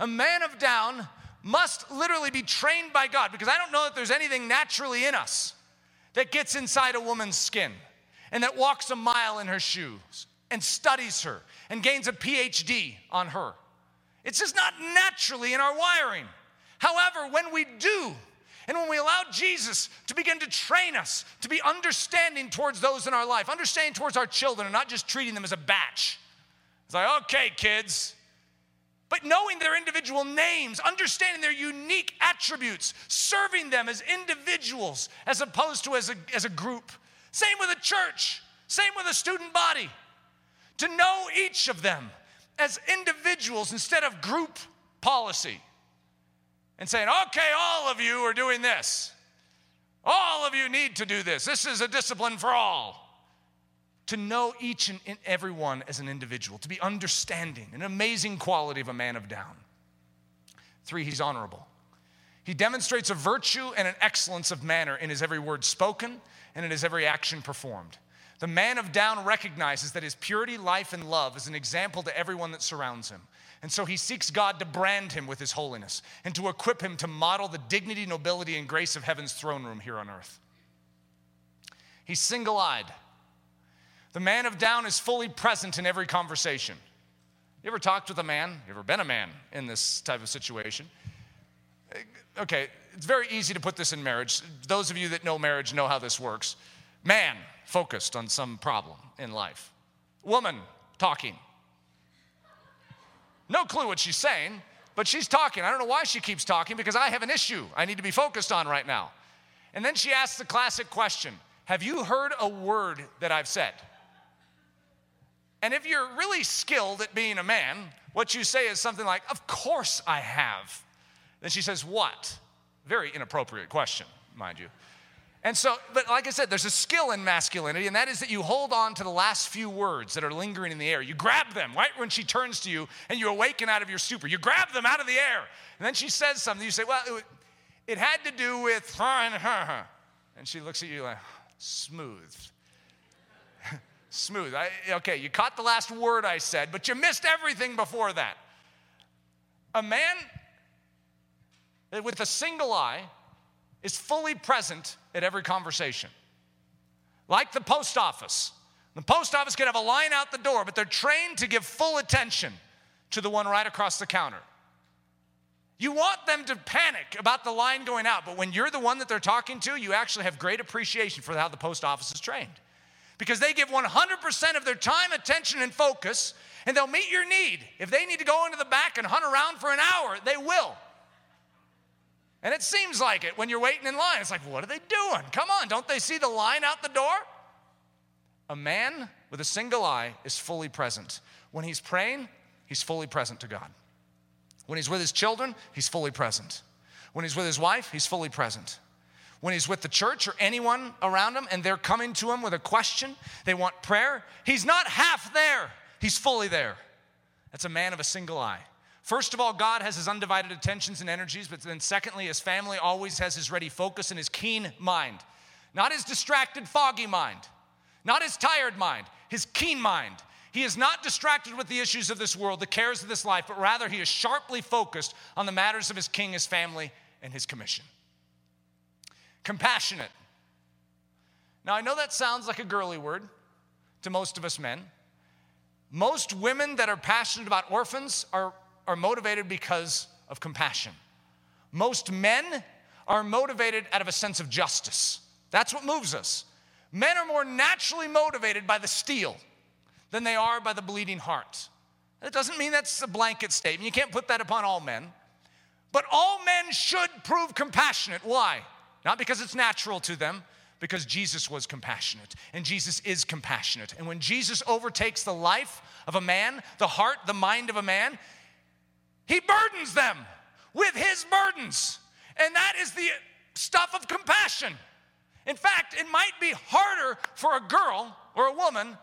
A man of down must literally be trained by God because I don't know that there's anything naturally in us that gets inside a woman's skin and that walks a mile in her shoes and studies her and gains a PhD on her. It's just not naturally in our wiring. However, when we do, and when we allow Jesus to begin to train us to be understanding towards those in our life, understanding towards our children, and not just treating them as a batch. It's like, okay, kids. But knowing their individual names, understanding their unique attributes, serving them as individuals as opposed to as a, as a group. Same with a church, same with a student body. To know each of them as individuals instead of group policy and saying, okay, all of you are doing this. All of you need to do this. This is a discipline for all. To know each and every one as an individual, to be understanding, an amazing quality of a man of down. Three, he's honorable. He demonstrates a virtue and an excellence of manner in his every word spoken and in his every action performed. The man of down recognizes that his purity, life, and love is an example to everyone that surrounds him. And so he seeks God to brand him with his holiness and to equip him to model the dignity, nobility, and grace of heaven's throne room here on earth. He's single eyed. The man of down is fully present in every conversation. You ever talked with a man? You ever been a man in this type of situation? Okay, it's very easy to put this in marriage. Those of you that know marriage know how this works. Man focused on some problem in life, woman talking. No clue what she's saying, but she's talking. I don't know why she keeps talking because I have an issue I need to be focused on right now. And then she asks the classic question Have you heard a word that I've said? And if you're really skilled at being a man, what you say is something like, Of course I have. Then she says, What? Very inappropriate question, mind you. And so, but like I said, there's a skill in masculinity, and that is that you hold on to the last few words that are lingering in the air. You grab them right when she turns to you and you awaken out of your stupor. You grab them out of the air. And then she says something. You say, Well, it, it had to do with, her and her. and she looks at you like, smooth. Smooth. I, okay, you caught the last word I said, but you missed everything before that. A man with a single eye is fully present at every conversation. Like the post office. The post office can have a line out the door, but they're trained to give full attention to the one right across the counter. You want them to panic about the line going out, but when you're the one that they're talking to, you actually have great appreciation for how the post office is trained. Because they give 100% of their time, attention, and focus, and they'll meet your need. If they need to go into the back and hunt around for an hour, they will. And it seems like it when you're waiting in line. It's like, what are they doing? Come on, don't they see the line out the door? A man with a single eye is fully present. When he's praying, he's fully present to God. When he's with his children, he's fully present. When he's with his wife, he's fully present. When he's with the church or anyone around him and they're coming to him with a question, they want prayer, he's not half there, he's fully there. That's a man of a single eye. First of all, God has his undivided attentions and energies, but then secondly, his family always has his ready focus and his keen mind. Not his distracted, foggy mind, not his tired mind, his keen mind. He is not distracted with the issues of this world, the cares of this life, but rather he is sharply focused on the matters of his king, his family, and his commission. Compassionate. Now, I know that sounds like a girly word to most of us men. Most women that are passionate about orphans are are motivated because of compassion. Most men are motivated out of a sense of justice. That's what moves us. Men are more naturally motivated by the steel than they are by the bleeding heart. That doesn't mean that's a blanket statement. You can't put that upon all men. But all men should prove compassionate. Why? Not because it's natural to them, because Jesus was compassionate and Jesus is compassionate. And when Jesus overtakes the life of a man, the heart, the mind of a man, he burdens them with his burdens. And that is the stuff of compassion. In fact, it might be harder for a girl or a woman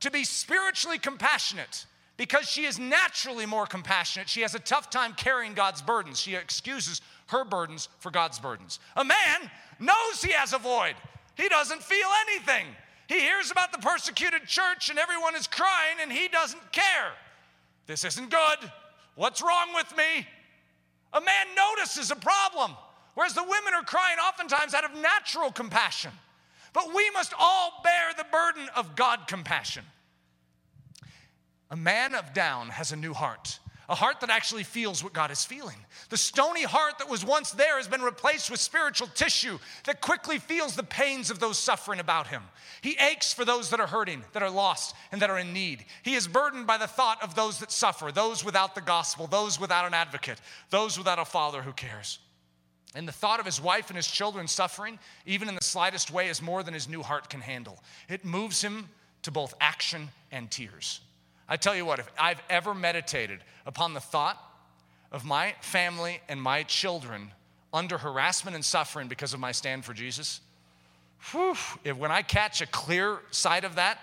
to be spiritually compassionate because she is naturally more compassionate. She has a tough time carrying God's burdens. She excuses her burdens for God's burdens. A man knows he has a void, he doesn't feel anything. He hears about the persecuted church and everyone is crying and he doesn't care. This isn't good. What's wrong with me? A man notices a problem, whereas the women are crying oftentimes out of natural compassion. But we must all bear the burden of God compassion. A man of down has a new heart, a heart that actually feels what God is feeling. The stony heart that was once there has been replaced with spiritual tissue that quickly feels the pains of those suffering about him. He aches for those that are hurting, that are lost, and that are in need. He is burdened by the thought of those that suffer, those without the gospel, those without an advocate, those without a father who cares. And the thought of his wife and his children suffering, even in the slightest way, is more than his new heart can handle. It moves him to both action and tears. I tell you what, if I've ever meditated upon the thought of my family and my children under harassment and suffering because of my stand for Jesus, whew, if when I catch a clear sight of that,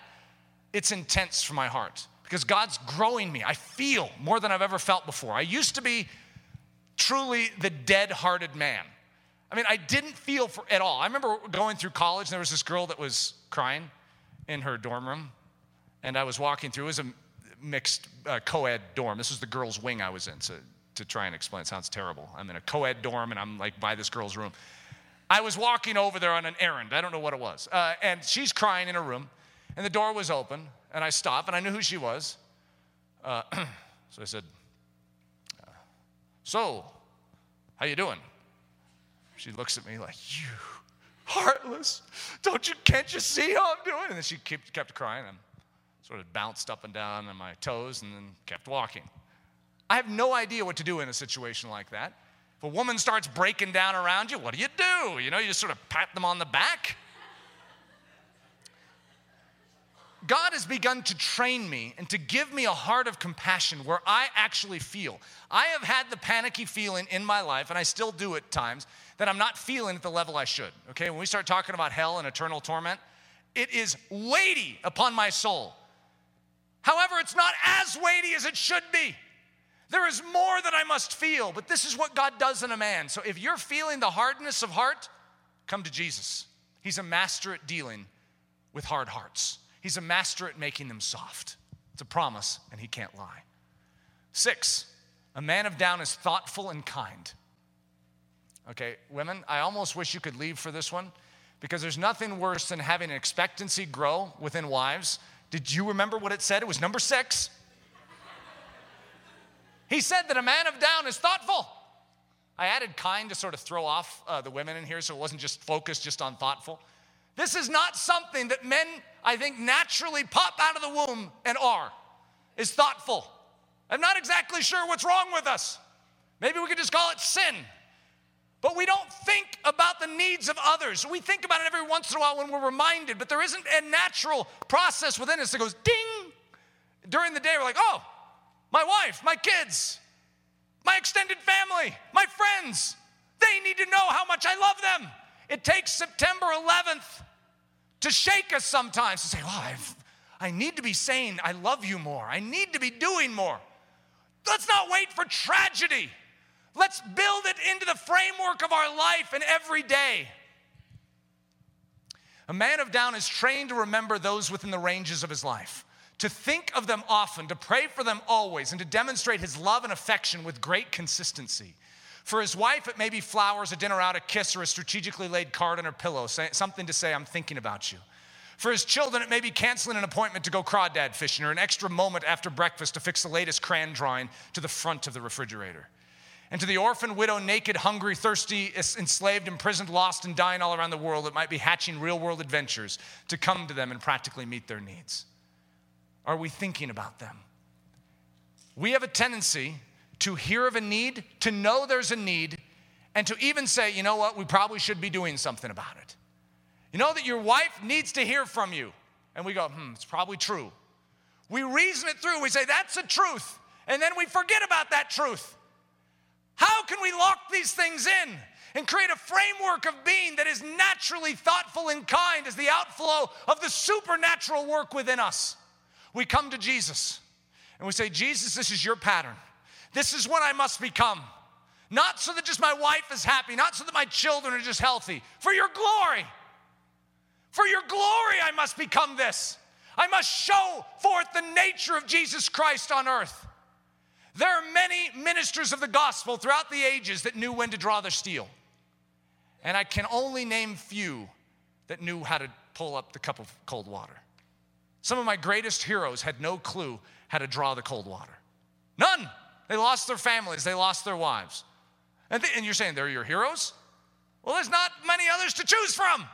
it's intense for my heart because God's growing me. I feel more than I've ever felt before. I used to be truly the dead hearted man. I mean, I didn't feel for at all. I remember going through college, and there was this girl that was crying in her dorm room, and I was walking through. It was a mixed uh, co-ed dorm. This was the girls' wing I was in. So to try and explain, it sounds terrible. I'm in a co-ed dorm and I'm like by this girl's room. I was walking over there on an errand. I don't know what it was. Uh, and she's crying in her room, and the door was open, and I stopped, and I knew who she was. Uh, so I said, "So, how you doing?" She looks at me like, "You heartless! Don't you? Can't you see how I'm doing?" And then she kept, kept crying. Sort of bounced up and down on my toes and then kept walking. I have no idea what to do in a situation like that. If a woman starts breaking down around you, what do you do? You know, you just sort of pat them on the back. God has begun to train me and to give me a heart of compassion where I actually feel. I have had the panicky feeling in my life, and I still do at times, that I'm not feeling at the level I should. Okay, when we start talking about hell and eternal torment, it is weighty upon my soul. However, it's not as weighty as it should be. There is more that I must feel, but this is what God does in a man. So if you're feeling the hardness of heart, come to Jesus. He's a master at dealing with hard hearts, He's a master at making them soft. It's a promise, and He can't lie. Six, a man of down is thoughtful and kind. Okay, women, I almost wish you could leave for this one because there's nothing worse than having an expectancy grow within wives did you remember what it said? It was number six. He said that a man of down is thoughtful. I added kind to sort of throw off uh, the women in here so it wasn't just focused just on thoughtful. This is not something that men, I think, naturally pop out of the womb and are, is thoughtful. I'm not exactly sure what's wrong with us. Maybe we could just call it sin. But we don't think about the needs of others. We think about it every once in a while when we're reminded, but there isn't a natural process within us that goes ding. During the day, we're like, oh, my wife, my kids, my extended family, my friends, they need to know how much I love them. It takes September 11th to shake us sometimes to say, oh, I've, I need to be saying, I love you more. I need to be doing more. Let's not wait for tragedy. Let's build it into the framework of our life and every day. A man of down is trained to remember those within the ranges of his life, to think of them often, to pray for them always, and to demonstrate his love and affection with great consistency. For his wife, it may be flowers, a dinner out, a kiss, or a strategically laid card on her pillow, something to say, I'm thinking about you. For his children, it may be canceling an appointment to go crawdad fishing or an extra moment after breakfast to fix the latest crayon drawing to the front of the refrigerator. And to the orphan, widow, naked, hungry, thirsty, enslaved, imprisoned, lost, and dying all around the world that might be hatching real world adventures to come to them and practically meet their needs. Are we thinking about them? We have a tendency to hear of a need, to know there's a need, and to even say, you know what, we probably should be doing something about it. You know that your wife needs to hear from you. And we go, hmm, it's probably true. We reason it through, we say, that's the truth. And then we forget about that truth. How can we lock these things in and create a framework of being that is naturally thoughtful and kind as the outflow of the supernatural work within us? we come to Jesus and we say, Jesus, this is your pattern. This is what I must become. Not so that just my wife is happy, not so that my children are just healthy, for your glory. For your glory, I must become this. I must show forth the nature of Jesus Christ on earth. There are many ministers of the gospel throughout the ages that knew when to draw their steel. And I can only name few that knew how to pull up the cup of cold water. Some of my greatest heroes had no clue how to draw the cold water. None. They lost their families, they lost their wives. And, and you're saying they're your heroes? Well, there's not many others to choose from.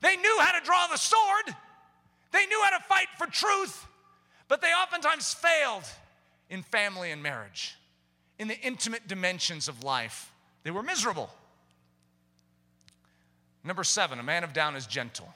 They knew how to draw the sword, they knew how to fight for truth, but they oftentimes failed in family and marriage. In the intimate dimensions of life, they were miserable. Number seven, a man of down is gentle.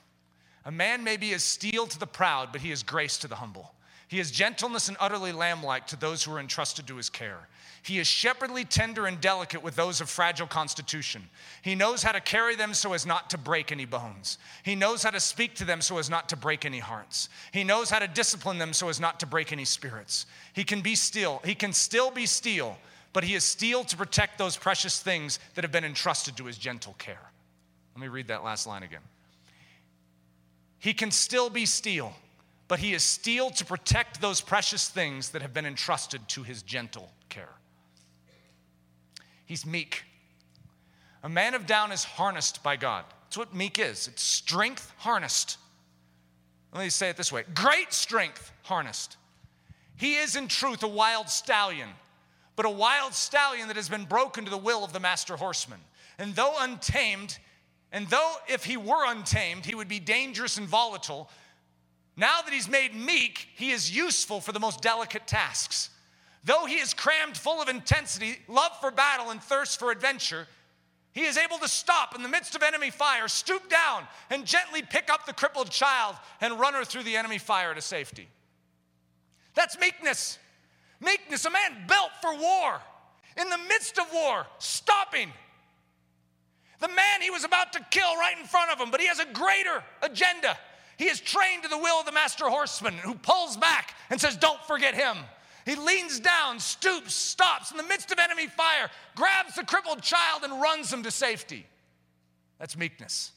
A man may be as steel to the proud, but he is grace to the humble. He is gentleness and utterly lamb like to those who are entrusted to his care. He is shepherdly tender and delicate with those of fragile constitution. He knows how to carry them so as not to break any bones. He knows how to speak to them so as not to break any hearts. He knows how to discipline them so as not to break any spirits. He can be still, he can still be steel, but he is steel to protect those precious things that have been entrusted to his gentle care. Let me read that last line again. He can still be steel but he is steel to protect those precious things that have been entrusted to his gentle care. He's meek. A man of down is harnessed by God. That's what meek is it's strength harnessed. Let me say it this way great strength harnessed. He is in truth a wild stallion, but a wild stallion that has been broken to the will of the master horseman. And though untamed, and though if he were untamed, he would be dangerous and volatile, now that he's made meek, he is useful for the most delicate tasks. Though he is crammed full of intensity, love for battle, and thirst for adventure, he is able to stop in the midst of enemy fire, stoop down, and gently pick up the crippled child and run her through the enemy fire to safety. That's meekness. Meekness, a man built for war, in the midst of war, stopping. The man he was about to kill right in front of him, but he has a greater agenda. He is trained to the will of the master horseman who pulls back and says, Don't forget him. He leans down, stoops, stops in the midst of enemy fire, grabs the crippled child, and runs him to safety. That's meekness.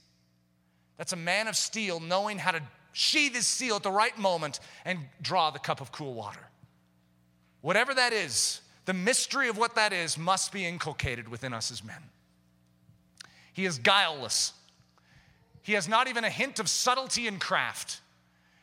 That's a man of steel knowing how to sheathe his steel at the right moment and draw the cup of cool water. Whatever that is, the mystery of what that is must be inculcated within us as men. He is guileless. He has not even a hint of subtlety and craft.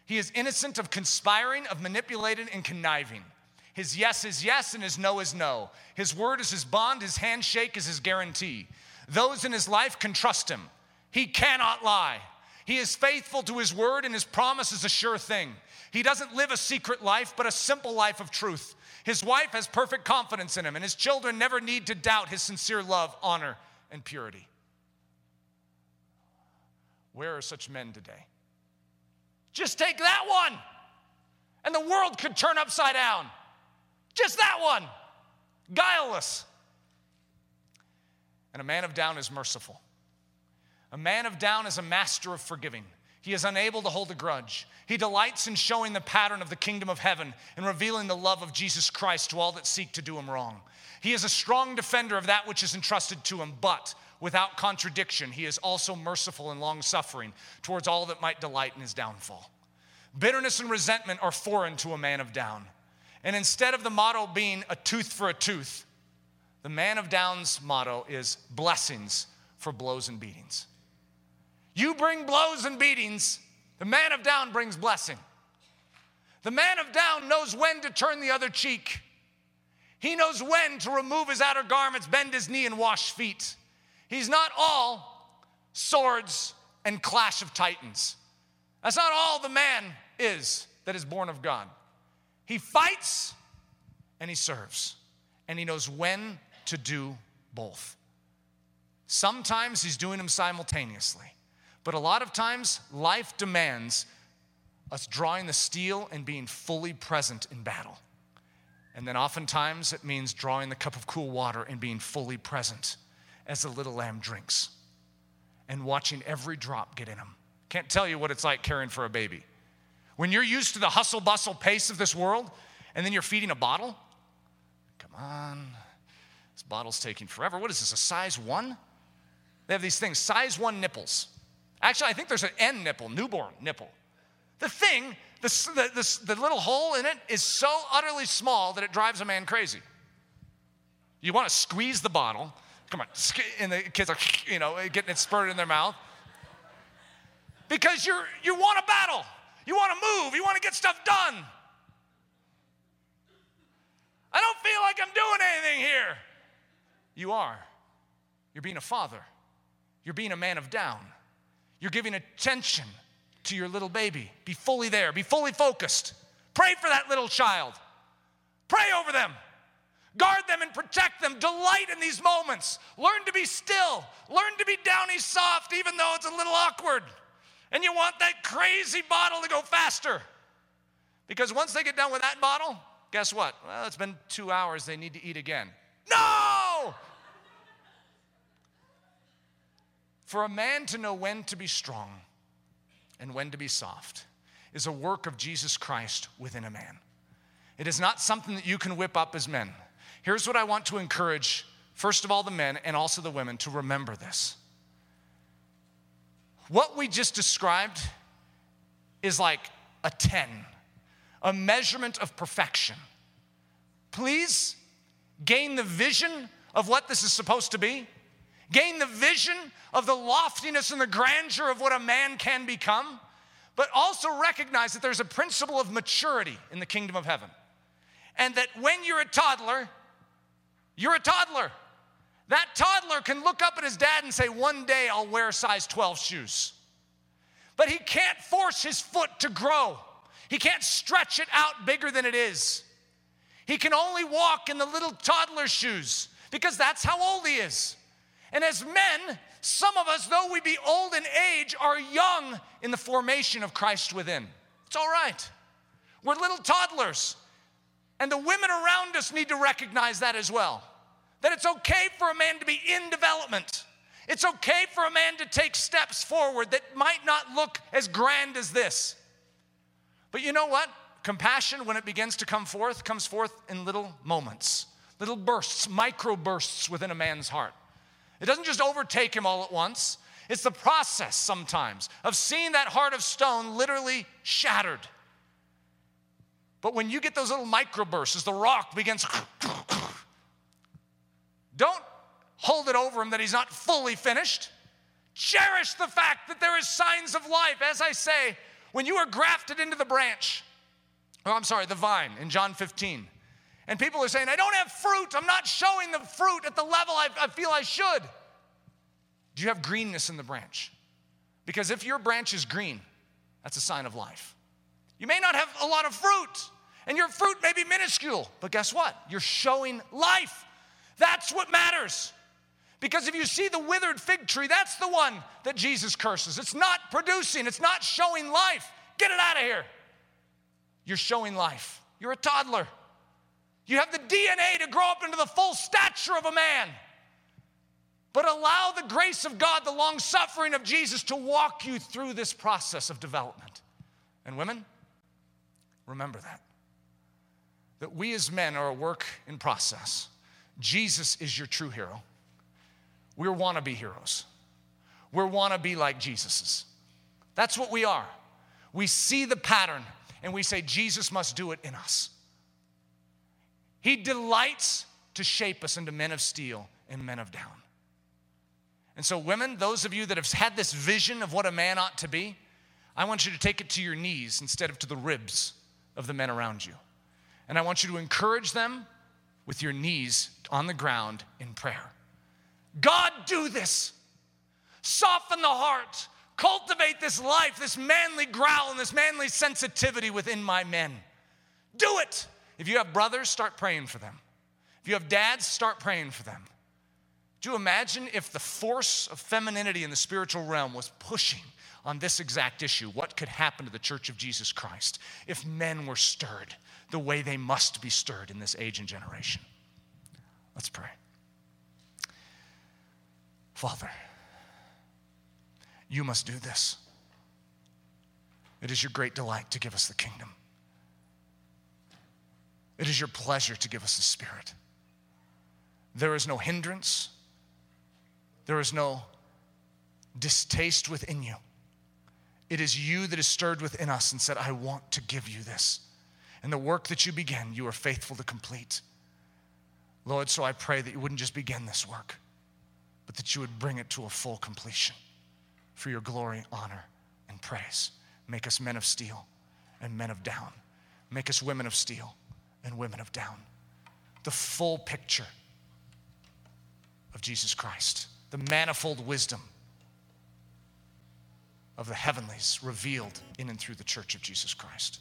He is innocent of conspiring, of manipulating, and conniving. His yes is yes and his no is no. His word is his bond, his handshake is his guarantee. Those in his life can trust him. He cannot lie. He is faithful to his word, and his promise is a sure thing. He doesn't live a secret life, but a simple life of truth. His wife has perfect confidence in him, and his children never need to doubt his sincere love, honor, and purity. Where are such men today? Just take that one, and the world could turn upside down. Just that one, guileless. And a man of down is merciful. A man of down is a master of forgiving. He is unable to hold a grudge. He delights in showing the pattern of the kingdom of heaven and revealing the love of Jesus Christ to all that seek to do him wrong. He is a strong defender of that which is entrusted to him, but without contradiction, he is also merciful and long suffering towards all that might delight in his downfall. Bitterness and resentment are foreign to a man of down. And instead of the motto being a tooth for a tooth, the man of down's motto is blessings for blows and beatings. You bring blows and beatings, the man of down brings blessing. The man of down knows when to turn the other cheek. He knows when to remove his outer garments, bend his knee, and wash feet. He's not all swords and clash of titans. That's not all the man is that is born of God. He fights and he serves, and he knows when to do both. Sometimes he's doing them simultaneously, but a lot of times life demands us drawing the steel and being fully present in battle. And then oftentimes it means drawing the cup of cool water and being fully present as the little lamb drinks and watching every drop get in him. Can't tell you what it's like caring for a baby. When you're used to the hustle bustle pace of this world, and then you're feeding a bottle? Come on. This bottle's taking forever. What is this, a size one? They have these things, size one nipples. Actually, I think there's an N nipple, newborn nipple. The thing, the, the, the, the little hole in it is so utterly small that it drives a man crazy. You want to squeeze the bottle. Come on, and the kids are, you know, getting it spurted in their mouth. Because you're, you want a battle. You want to move. You want to get stuff done. I don't feel like I'm doing anything here. You are. You're being a father. You're being a man of down. You're giving attention to your little baby. Be fully there, be fully focused. Pray for that little child. Pray over them. Guard them and protect them. Delight in these moments. Learn to be still. Learn to be downy soft, even though it's a little awkward. And you want that crazy bottle to go faster. Because once they get done with that bottle, guess what? Well, it's been two hours. They need to eat again. No! For a man to know when to be strong and when to be soft is a work of Jesus Christ within a man. It is not something that you can whip up as men. Here's what I want to encourage, first of all, the men and also the women to remember this. What we just described is like a 10, a measurement of perfection. Please gain the vision of what this is supposed to be, gain the vision of the loftiness and the grandeur of what a man can become, but also recognize that there's a principle of maturity in the kingdom of heaven. And that when you're a toddler, you're a toddler. That toddler can look up at his dad and say, One day I'll wear size 12 shoes. But he can't force his foot to grow, he can't stretch it out bigger than it is. He can only walk in the little toddler shoes because that's how old he is. And as men, some of us, though we be old in age, are young in the formation of Christ within. It's all right. We're little toddlers. And the women around us need to recognize that as well. That it's okay for a man to be in development. It's okay for a man to take steps forward that might not look as grand as this. But you know what? Compassion, when it begins to come forth, comes forth in little moments, little bursts, micro bursts within a man's heart. It doesn't just overtake him all at once. It's the process sometimes of seeing that heart of stone literally shattered. But when you get those little microbursts as the rock begins, don't hold it over him that he's not fully finished. Cherish the fact that there is signs of life. As I say, when you are grafted into the branch, oh, I'm sorry, the vine in John 15, and people are saying, I don't have fruit. I'm not showing the fruit at the level I, I feel I should. Do you have greenness in the branch? Because if your branch is green, that's a sign of life. You may not have a lot of fruit, and your fruit may be minuscule, but guess what? You're showing life. That's what matters. Because if you see the withered fig tree, that's the one that Jesus curses. It's not producing, it's not showing life. Get it out of here. You're showing life. You're a toddler. You have the DNA to grow up into the full stature of a man. But allow the grace of God, the long suffering of Jesus to walk you through this process of development. And women, remember that. That we as men are a work in process. Jesus is your true hero. We're wannabe heroes. We're wannabe like Jesus's. That's what we are. We see the pattern and we say, Jesus must do it in us. He delights to shape us into men of steel and men of down. And so, women, those of you that have had this vision of what a man ought to be, I want you to take it to your knees instead of to the ribs of the men around you. And I want you to encourage them with your knees on the ground in prayer. God, do this. Soften the heart. Cultivate this life, this manly growl, and this manly sensitivity within my men. Do it. If you have brothers, start praying for them. If you have dads, start praying for them. Do you imagine if the force of femininity in the spiritual realm was pushing on this exact issue? What could happen to the church of Jesus Christ if men were stirred the way they must be stirred in this age and generation? Let's pray. Father, you must do this. It is your great delight to give us the kingdom. It is your pleasure to give us the Spirit. There is no hindrance, there is no distaste within you. It is you that is stirred within us and said, I want to give you this. And the work that you begin, you are faithful to complete. Lord, so I pray that you wouldn't just begin this work, but that you would bring it to a full completion for your glory, honor, and praise. Make us men of steel and men of down. Make us women of steel and women of down. The full picture of Jesus Christ, the manifold wisdom of the heavenlies revealed in and through the church of Jesus Christ.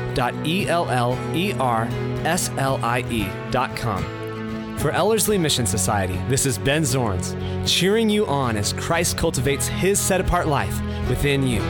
www.ellerslie.com. For Ellerslie Mission Society, this is Ben Zorns, cheering you on as Christ cultivates his set apart life within you.